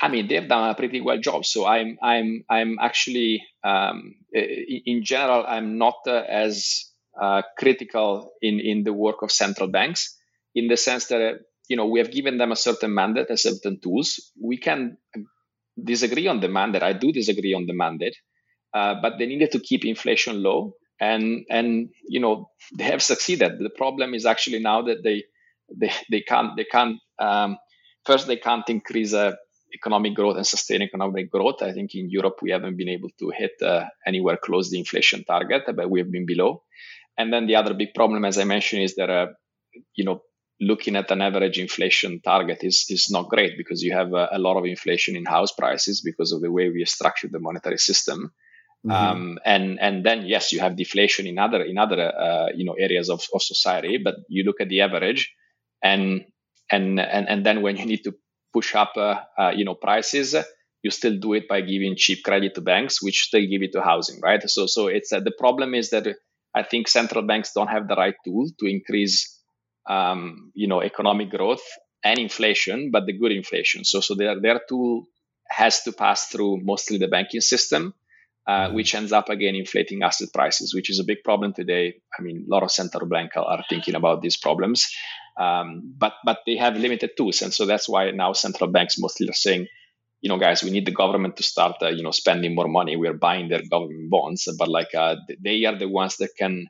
I mean, they've done a pretty well job. So I'm, I'm, I'm actually, um, in general, I'm not uh, as uh, critical in in the work of central banks, in the sense that you know we have given them a certain mandate, a certain tools. We can disagree on the mandate. I do disagree on the mandate, uh, but they needed to keep inflation low and and you know they have succeeded. The problem is actually now that they they they can't they can't um, first they can't increase uh, economic growth and sustain economic growth. I think in Europe we haven't been able to hit uh, anywhere close the inflation target, but we have been below. And then the other big problem, as I mentioned, is that uh, you know looking at an average inflation target is is not great because you have a, a lot of inflation in house prices because of the way we structured the monetary system. Mm-hmm. Um, and and then yes, you have deflation in other in other uh, you know areas of, of society, but you look at the average, and and and and then when you need to push up uh, uh, you know prices, you still do it by giving cheap credit to banks, which still give it to housing, right? So so it's uh, the problem is that I think central banks don't have the right tool to increase um, you know economic growth and inflation, but the good inflation. So so their their tool has to pass through mostly the banking system uh, mm-hmm. which ends up again inflating asset prices, which is a big problem today. I mean, a lot of central banks are thinking about these problems, um, but but they have limited tools, and so that's why now central banks mostly are saying, you know, guys, we need the government to start, uh, you know, spending more money. We're buying their government bonds, but like uh, they are the ones that can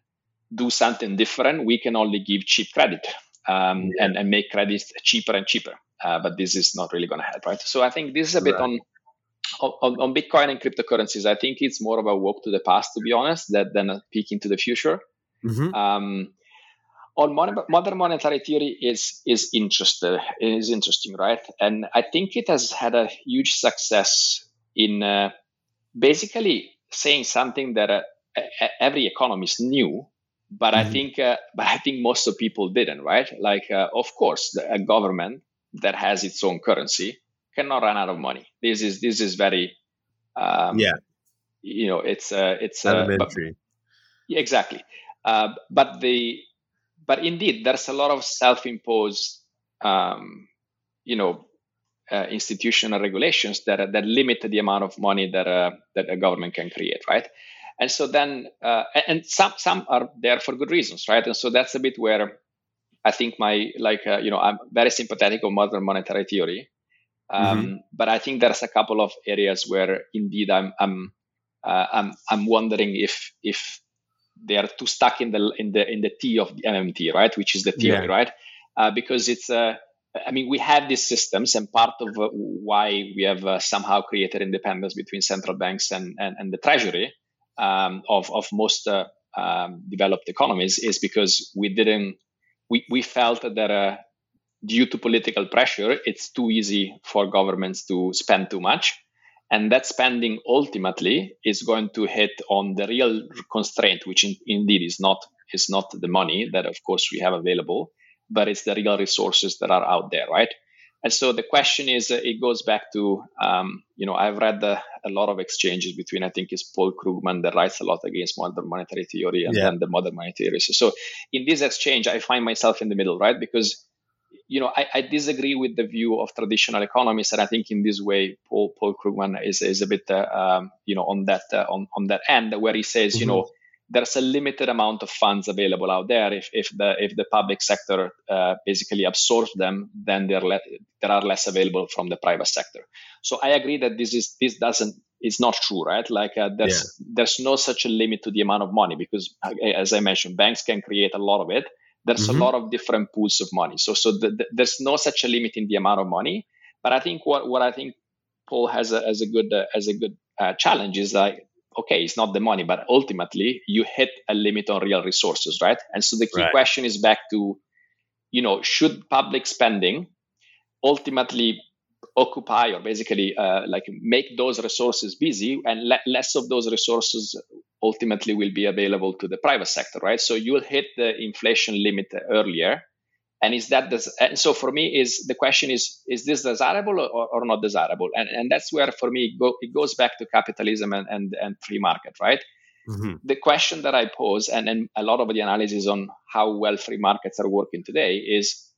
do something different. We can only give cheap credit um, yeah. and, and make credit cheaper and cheaper. Uh, but this is not really going to help, right? So I think this is a bit right. on on, on, Bitcoin and cryptocurrencies, I think it's more of a walk to the past, to be honest, that, than a peek into the future. Mm-hmm. Um, on modern monetary theory is is interested is interesting, right? And I think it has had a huge success in uh, basically saying something that uh, every economist knew, but mm-hmm. I think uh, <laughs> but I think most of people didn't, right? Like, uh, of course, the, a government that has its own currency cannot run out of money. This is this is very um, yeah. You know, it's uh, it's uh, but, exactly. Uh, but the but indeed, there's a lot of self-imposed um, you know, uh, institutional regulations that that limit the amount of money that uh, that a government can create, right? And so then, uh, and some some are there for good reasons, right? And so that's a bit where I think my like uh, you know I'm very sympathetic of modern monetary theory, um, mm-hmm. but I think there's a couple of areas where indeed I'm I'm uh, I'm I'm wondering if if they are too stuck in the in the in the T of the MMT, right? Which is the theory, yeah. right? Uh, because it's uh, I mean, we have these systems, and part of uh, why we have uh, somehow created independence between central banks and, and, and the treasury um, of, of most uh, um, developed economies is because we didn't, we, we felt that uh, due to political pressure, it's too easy for governments to spend too much. And that spending ultimately is going to hit on the real constraint, which in, indeed is not, is not the money that, of course, we have available but it's the real resources that are out there, right? And so the question is, uh, it goes back to, um, you know, I've read the, a lot of exchanges between, I think it's Paul Krugman that writes a lot against modern monetary theory and yeah. the modern monetary theory. So in this exchange, I find myself in the middle, right? Because, you know, I, I, disagree with the view of traditional economists. And I think in this way, Paul, Paul Krugman is, is a bit, uh, um, you know, on that, uh, on, on that end where he says, mm-hmm. you know, there's a limited amount of funds available out there. If, if the if the public sector uh, basically absorbs them, then there le- there are less available from the private sector. So I agree that this is this doesn't is not true, right? Like uh, there's yeah. there's no such a limit to the amount of money because, as I mentioned, banks can create a lot of it. There's mm-hmm. a lot of different pools of money. So so the, the, there's no such a limit in the amount of money. But I think what what I think Paul has a, as a good uh, as a good uh, challenge is like okay, it's not the money, but ultimately you hit a limit on real resources, right? And so the key right. question is back to, you know, should public spending ultimately occupy or basically uh, like make those resources busy and le- less of those resources ultimately will be available to the private sector, right? So you'll hit the inflation limit earlier and is that and so for me is the question is is this desirable or, or not desirable and and that's where for me it, go, it goes back to capitalism and and, and free market right mm-hmm. the question that i pose and, and a lot of the analysis on how well free markets are working today is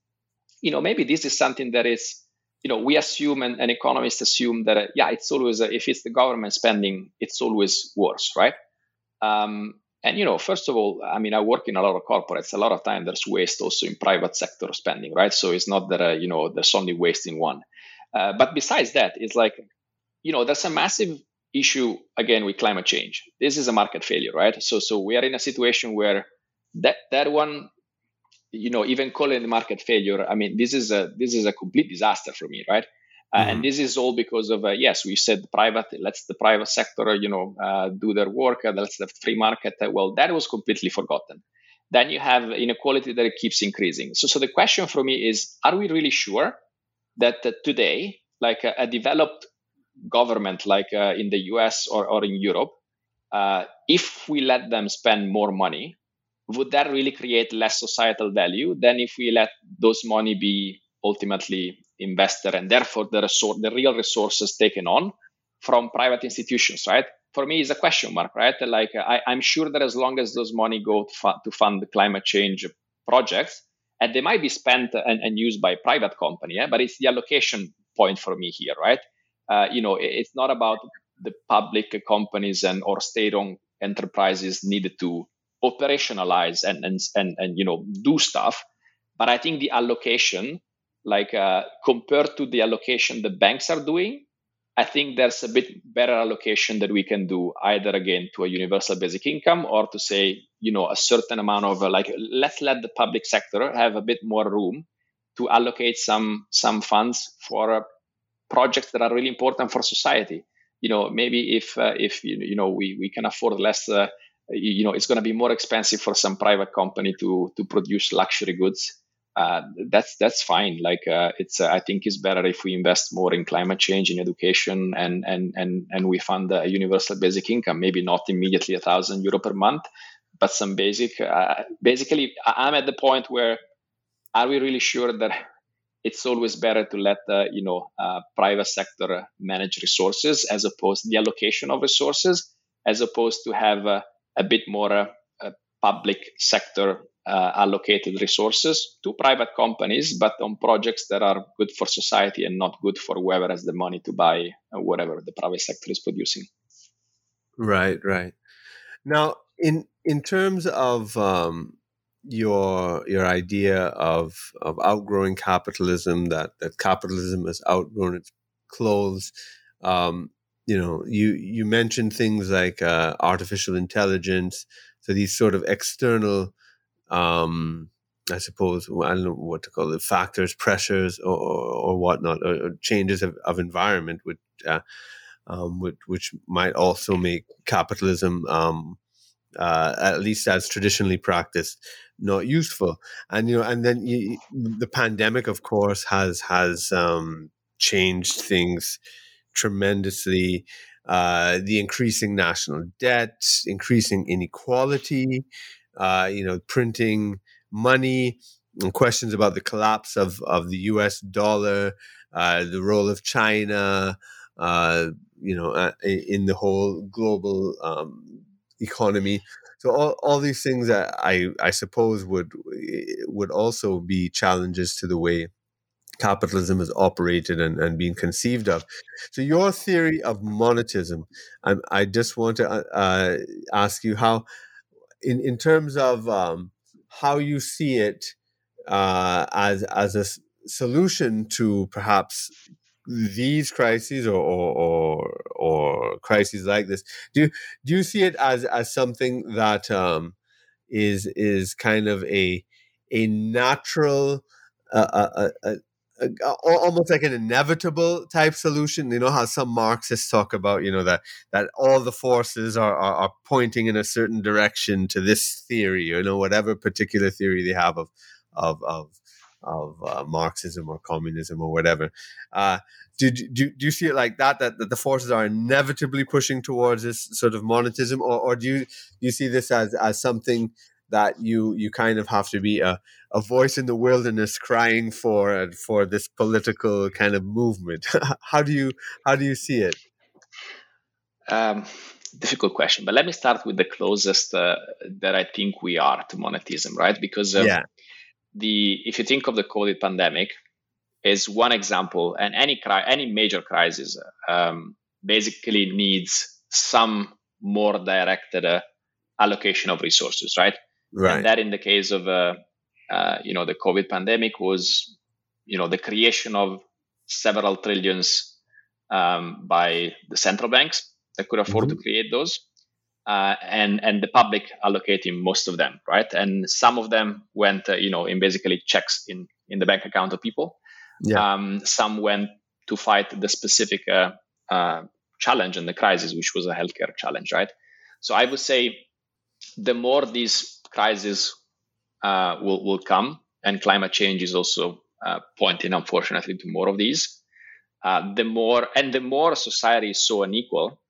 you know maybe this is something that is you know we assume and, and economists assume that uh, yeah it's always uh, if it's the government spending it's always worse right um, and you know, first of all, I mean, I work in a lot of corporates. A lot of time there's waste also in private sector spending, right? So it's not that uh, you know there's only waste in one. Uh, but besides that, it's like you know there's a massive issue again with climate change. This is a market failure, right? So so we are in a situation where that that one, you know, even calling the market failure, I mean, this is a this is a complete disaster for me, right? Uh, mm-hmm. And this is all because of uh, yes, we said private. Let's the private sector, you know, uh, do their work. let's the free market. well, that was completely forgotten. Then you have inequality that keeps increasing. So, so the question for me is: Are we really sure that today, like a, a, developed government, like in the U.S. or, or in Europe, if we let them spend more money, would that really create less societal value than if we let those money be ultimately investor and therefore the resor- the real resources taken on from private institutions right for me is a question mark right like I, am sure that as long as those money go to, fu- to fund the climate change projects and they might be spent and, and used by private company yeah? but it's the allocation point for me here right uh, you know it's not about the public companies and or state-owned enterprises needed to operationalize and and and, and you know do stuff but i think the allocation like uh, compared to the allocation the banks are doing i think there's a bit better allocation that we can do either again to a universal basic income or to say you know a certain amount of uh, like let's let the public sector have a bit more room to allocate some some funds for uh, projects that are really important for society. You know maybe if uh, if you know we we can afford less uh, you know it's going to be more expensive for some private company to to produce luxury goods uh, that's that's fine. Like uh, it's uh, I think it's better if we invest more in climate change, in education, and and and and we fund a universal basic income. Maybe not immediately a thousand euro per month, but some basic. Uh, basically, I'm at the point where are we really sure that it's always better to let the you know uh, private sector manage resources as opposed the allocation of resources as opposed to have a, a bit more public sector uh, allocated resources to private companies, but on projects that are good for society and not good for whoever has the money to buy uh, whatever the private sector is producing. Right, right. Now, in in terms of um, your your idea of of outgrowing capitalism, that that capitalism has outgrown its clothes. Um, you know, you you mentioned things like uh, artificial intelligence, so these sort of external, um, I suppose, I don't know what to call it, factors, pressures, or, or whatnot, or, or changes of, of environment, which, uh, um, which, which might also make capitalism, um, uh, at least as traditionally practiced, not useful. And you know, and then you, the pandemic, of course, has has um, changed things tremendously uh, the increasing national debt, increasing inequality, uh, you know, printing money, questions about the collapse of, of the U.S. dollar, uh, the role of China, uh, you know, uh, in the whole global um, economy. So all, all these things that I, I suppose would would also be challenges to the way capitalism is operated and, and being conceived of. So, your theory of monetism, I, I just want to uh, uh, ask you how, in, in terms of um, how you see it uh, as, as a solution to perhaps these crises or, or, or, or, crises like this, do, do you see it as, as something that um, is is kind of a, a natural, uh, a, a, almost like an inevitable type solution. You know how some Marxists talk about, you know, that that all the forces are, are, are pointing in a certain direction to this theory, you know, whatever particular theory they have of of of of uh, Marxism or communism or whatever. Uh, do, do, do you see it like that, that, that the forces are inevitably pushing towards this sort of monetism, or, or do you do you see this as as something that you you kind of have to be a, a voice in the wilderness crying for for this political kind of movement. <laughs> How do you how do you see it? Um, difficult question but let me start with the closest uh, that i think we are to monetism right? Because um, yeah. the if you think of the covid pandemic is one example and any cri- any major crisis um, basically needs some more directed uh, allocation of resources right Right. And that in the case of, uh, uh, you know, the COVID pandemic was, you know, the creation of several trillions um, by the central banks that could afford mm-hmm. to create those. Uh, and and the public allocating most of them, right? And some of them went, uh, you know, in basically checks in in the bank account of people. Yeah. Um, some went to fight the specific uh, uh, challenge and the crisis, which was a healthcare challenge, right? So I would say the more these crises uh, will, will come, and climate change is also uh, pointing, unfortunately, to more of these. Uh, the more and the more society is so unequal,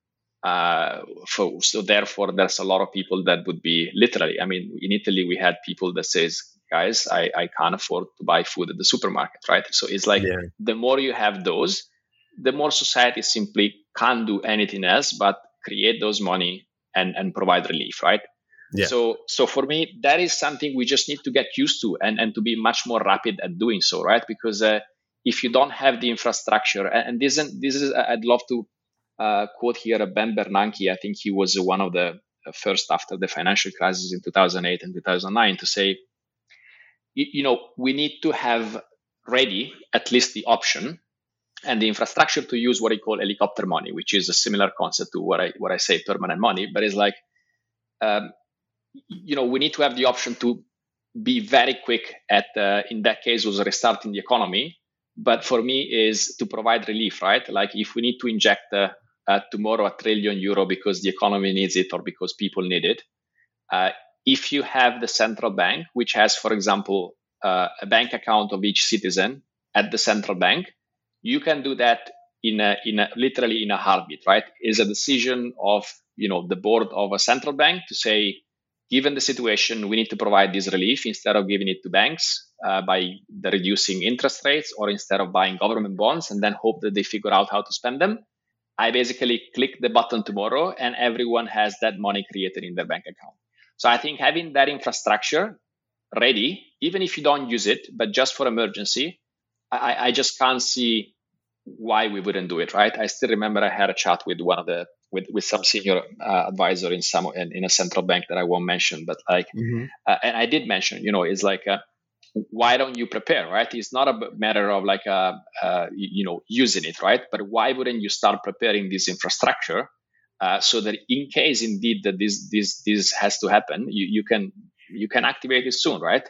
uh, for, so therefore there's a lot of people that would be literally. I mean, in Italy we had people that says, "Guys, I, I can't afford to buy food at the supermarket." Right? So it's like yeah. the more you have those, the more society simply can't do anything else but create those money and and provide relief. Right? Yeah. So, so for me, that is something we just need to get used to and, and to be much more rapid at doing so, right? Because uh, if you don't have the infrastructure, and this, this is, I'd love to uh, quote here Ben Bernanke. I think he was one of the first after the financial crisis in 2008 and 2009 to say, you, you know, we need to have ready at least the option and the infrastructure to use what I call helicopter money, which is a similar concept to what I what I say permanent money, but it's like um, you know, we need to have the option to be very quick at, uh, in that case, was restarting the economy. But for me, is to provide relief, right? Like if we need to inject uh, uh, tomorrow a trillion euro because the economy needs it or because people need it, uh, if you have the central bank, which has, for example, uh, a bank account of each citizen at the central bank, you can do that in a, in a, literally in a heartbeat, right? Is a decision of you know the board of a central bank to say given the situation, we need to provide this relief instead of giving it to banks uh, by the reducing interest rates or instead of buying government bonds and then hope that they figure out how to spend them. I basically click the button tomorrow and everyone has that money created in their bank account. So I think having that infrastructure ready, even if you don't use it, but just for emergency, I, I just can't see why we wouldn't do it, right? I still remember I had a chat with one of the with, with some senior uh, advisor in some in, in, a central bank that I won't mention, but like, mm-hmm. uh, and I did mention, you know, it's like, uh, why don't you prepare, right? It's not a matter of like, uh, uh, you know, using it, right? But why wouldn't you start preparing this infrastructure uh, so that in case indeed that this this this has to happen, you, you can you can activate it soon, right?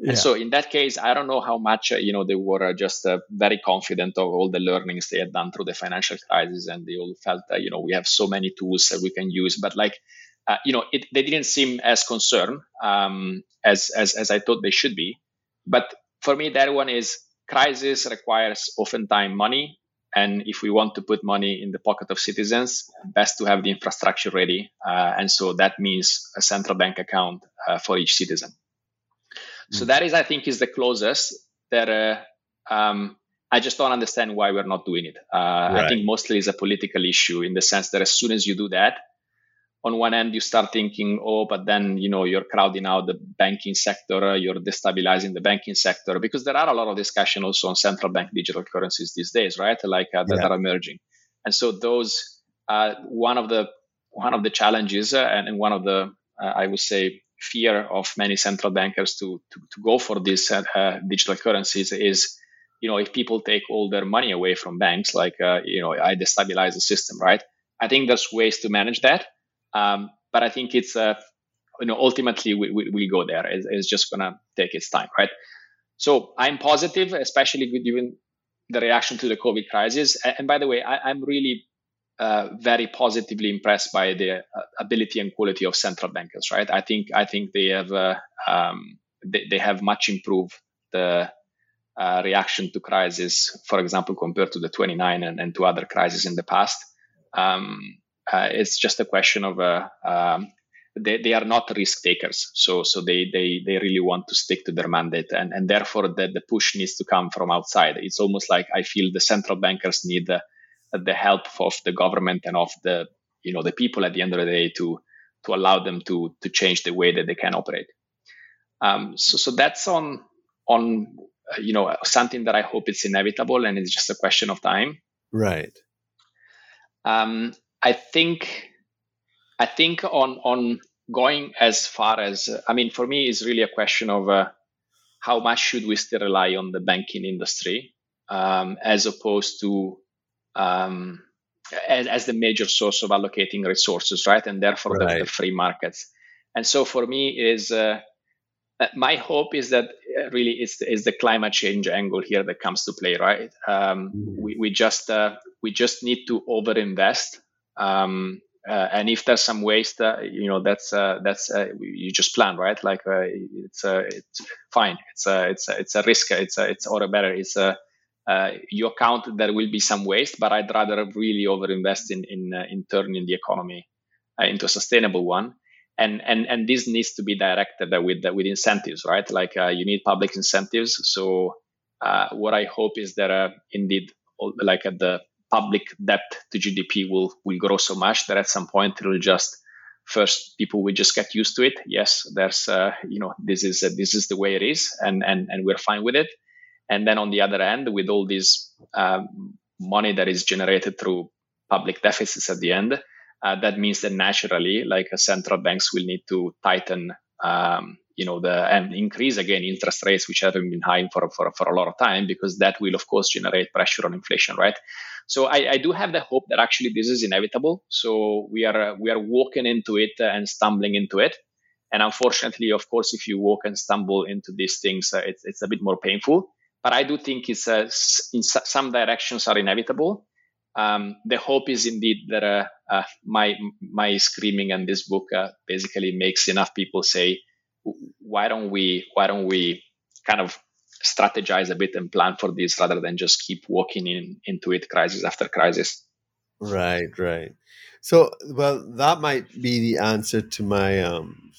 Yeah. And so in that case, I don't know how much uh, you know they were uh, just uh, very confident of all the learnings they had done through the financial crisis, and they all felt that you know we have so many tools that we can use. But like uh, you know, it, they didn't seem as concerned um, as, as as I thought they should be. But for me, that one is crisis requires oftentimes money, and if we want to put money in the pocket of citizens, best to have the infrastructure ready. Uh, and so that means a central bank account uh, for each citizen. So mm. that is, I think, is the closest that uh, um, I just don't understand why we're not doing it. Uh, right. I think mostly it's a political issue in the sense that as soon as you do that, on one end you start thinking, oh, but then you know you're crowding out the banking sector, you're destabilizing the banking sector because there are a lot of discussion also on central bank digital currencies these days, right? Like uh, that yeah. are emerging, and so those uh, one of the one of the challenges uh, and, and, one of the uh, I would say fear of many central bankers to to, to go for these uh, uh, digital currencies is you know if people take all their money away from banks like uh, you know i destabilize the system right? I think there's ways to manage that um, but i think it's uh, you know ultimately we, we, we go there. It's, it's just gonna take its time right? So i'm positive especially given the reaction to the covid crisis. And by the way I, i'm really uh, very positively impressed by the uh, ability and quality of central bankers. Right, I think I think they have uh, um, they, they, have much improved the uh, reaction to crisis. For example, compared to the 29 and, and to other crises in the past, um, uh, it's just a question of um, they, they are not risk takers. So so they they they really want to stick to their mandate, and and therefore the the push needs to come from outside. It's almost like I feel the central bankers need help of the government and of the you know the people at the end of the day to to allow them to to change the way that they can operate. Um, so so that's on on uh, you know something that I hope it's inevitable and it's just a question of time. Right. Um, I think I think on on going as far as uh, I mean for me is really a question of uh, how much should we still rely on the banking industry um, as opposed to um, as, as, the major source of allocating resources, right? And therefore right. the, the, free markets. And so for me is uh, uh my hope is that uh, really it's, is the climate change angle here that comes to play, right? Um, mm-hmm. we, we just uh, we just need to overinvest. Um, uh, and if there's some waste, uh, you know, that's uh, that's you just plan, right? Like it's it's fine. It's a it's a, it's a risk. It's a, it's or better. It's a uh, you account there will be some waste, but I'd rather really overinvest in in, uh, in turning the economy uh, into a sustainable one. And and and this needs to be directed with with incentives, right? Like uh, you need public incentives. So uh, what I hope is that uh, indeed, like the public debt to GDP will will grow so much that at some point it will just first people will just get used to it. Yes, there's you know this is this is the way it is, and and and we're fine with it and then on the other end, with all this um, money that is generated through public deficits at the end, uh, that means that naturally, like uh, central banks will need to tighten, um, you know, the and increase again interest rates, which haven't been high for, for for a lot of time, because that will of course generate pressure on inflation, right? So I, I do have the hope that actually this is inevitable. So we are uh, we are walking into it and stumbling into it. And unfortunately, of course, if you walk and stumble into these things, uh, it's, it's a bit more painful but I do think it's uh, in some directions are inevitable. Um, the hope is indeed that uh, uh, my my screaming and this book uh, basically makes enough people say, why don't we why don't we kind of strategize a bit and plan for this rather than just keep walking in into it crisis after crisis. Right, right. So, well, that might be the answer to my um,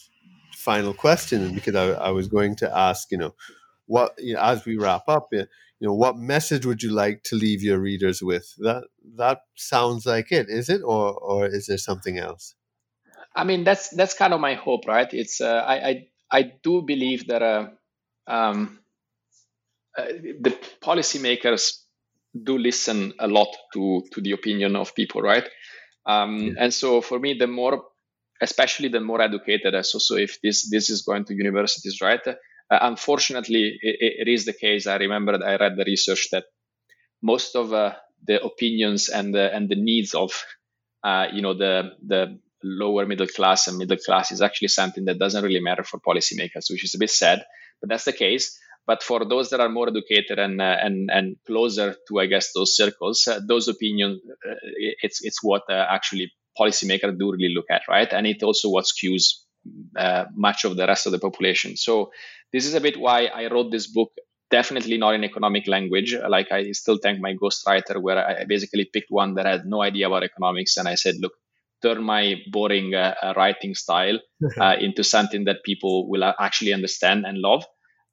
final question because I, I was going to ask, you know, what you know, as we wrap up you know what message would you like to leave your readers with that that sounds like it is it or or is there something else i mean that's that's kind of my hope right it's uh, I, I I do believe that uh, um, uh, the policymakers do listen a lot to to the opinion of people, right? Um, yeah. And so for me, the more, especially the more educated, so so if this this is going to universities, right? Uh, unfortunately, it, it is the case. I remember I read the research that most of uh, the opinions and the and the needs of uh, you know the the lower middle class and middle class is actually something that doesn't really matter for policymakers, which is a bit sad, but that's the case. But for those that are more educated and uh, and and closer to, I guess, those circles, uh, those opinions, uh, it's it's what uh, actually policymakers do really look at, right? And it also what skews much of the rest of the population. So this is a bit why I wrote this book. Definitely not in economic language. Like I still thank my ghostwriter, where I basically picked one that had no idea about economics, and I said, look, turn my boring uh, writing style <laughs> into something that people will actually understand and love.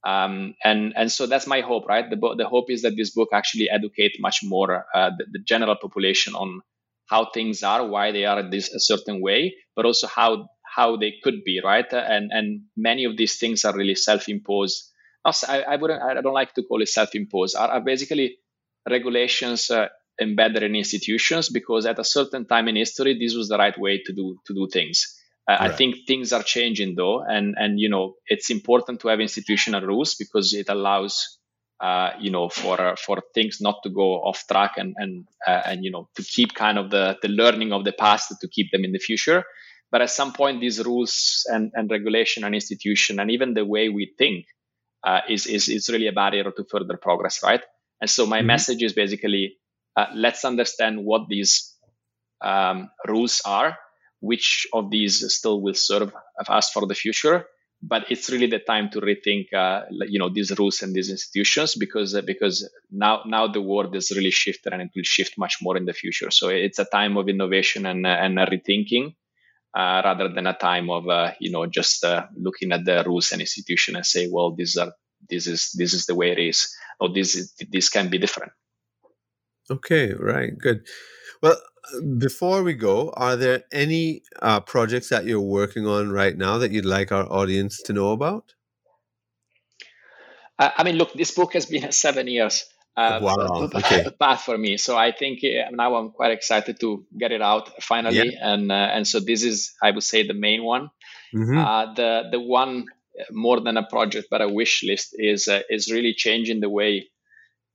Um, and and so that's my hope, right? The, the hope is that this book actually educate much more uh, the, the, general population on how things are, why they are this a certain way, but also how how they could be, right? And and many of these things are really self-imposed. I, I wouldn't, I don't like to call it self-imposed. Are, are basically regulations uh, embedded in institutions because at a certain time in history, this was the right way to do to do things. Uh, right. I think things are changing though, and and you know it's important to have institutional rules because it allows uh, you know for uh, for things not to go off track and and uh, and you know to keep kind of the the learning of the past to keep them in the future. But at some point, these rules and and regulation and institution and even the way we think uh, is is is really a barrier to further progress, right? And so my mm-hmm. message is basically uh, let's understand what these um, rules are which of these still will serve us for the future but it's really the time to rethink uh, you know these rules and these institutions because uh, because now now the world is really shifted and it will shift much more in the future so it's a time of innovation and uh, and rethinking uh, rather than a time of uh, you know just uh, looking at the rules and institution and say well these are this is this is the way it is. Or this is, this can be different. Okay right good. Well before we go, are there any uh, projects that you're working on right now that you'd like our audience to know about? I mean, look, this book has been <laughs> seven years uh, wow. okay. <laughs> path for me. So I think uh, now I'm quite excited to get it out finally, yeah. and uh, and so this is, I would say, the main one. Mm-hmm. Uh, the the one uh, more than a project, but a wish list is uh, is really changing the way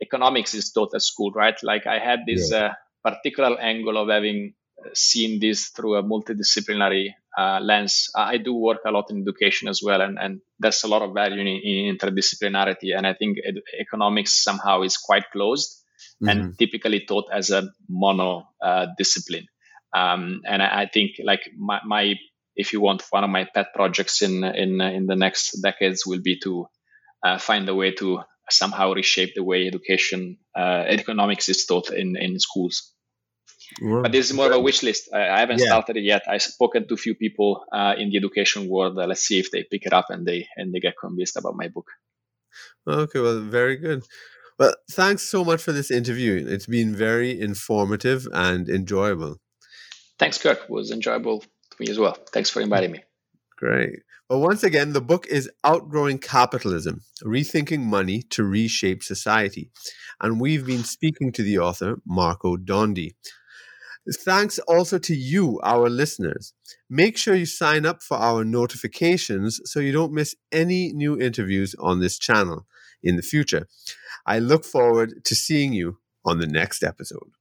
economics is taught at school. Right? Like I had this. Yeah particular angle of having seen this through a multidisciplinary uh, lens. I do work a lot in education as well, and, and there's a lot of value in, in interdisciplinarity. And I think ed- economics somehow is quite closed mm-hmm. and typically taught as a mono uh, discipline. Um, and I, I, think like my, my, if you want, one of my pet projects in in in the next decades will be to uh, find a way to somehow reshape the way education uh, economics is taught in in schools. But this is more of a wish list. I, I haven't yeah. started it yet. I've spoken to a few people uh, in the education world. Uh, let's see if they pick it up and they and they get convinced about my book. Okay, well, very good. Well, thanks so much for this interview. It's been very informative and enjoyable. Thanks, Kirk. It was enjoyable to me as well. Thanks for inviting me. Great. Well, once again, the book is Outgrowing Capitalism Rethinking Money to Reshape Society. And we've been speaking to the author, Marco Dondi. Thanks also to you, our listeners. Make sure you sign up for our notifications so you don't miss any new interviews on this channel in the future. I look forward to seeing you on the next episode.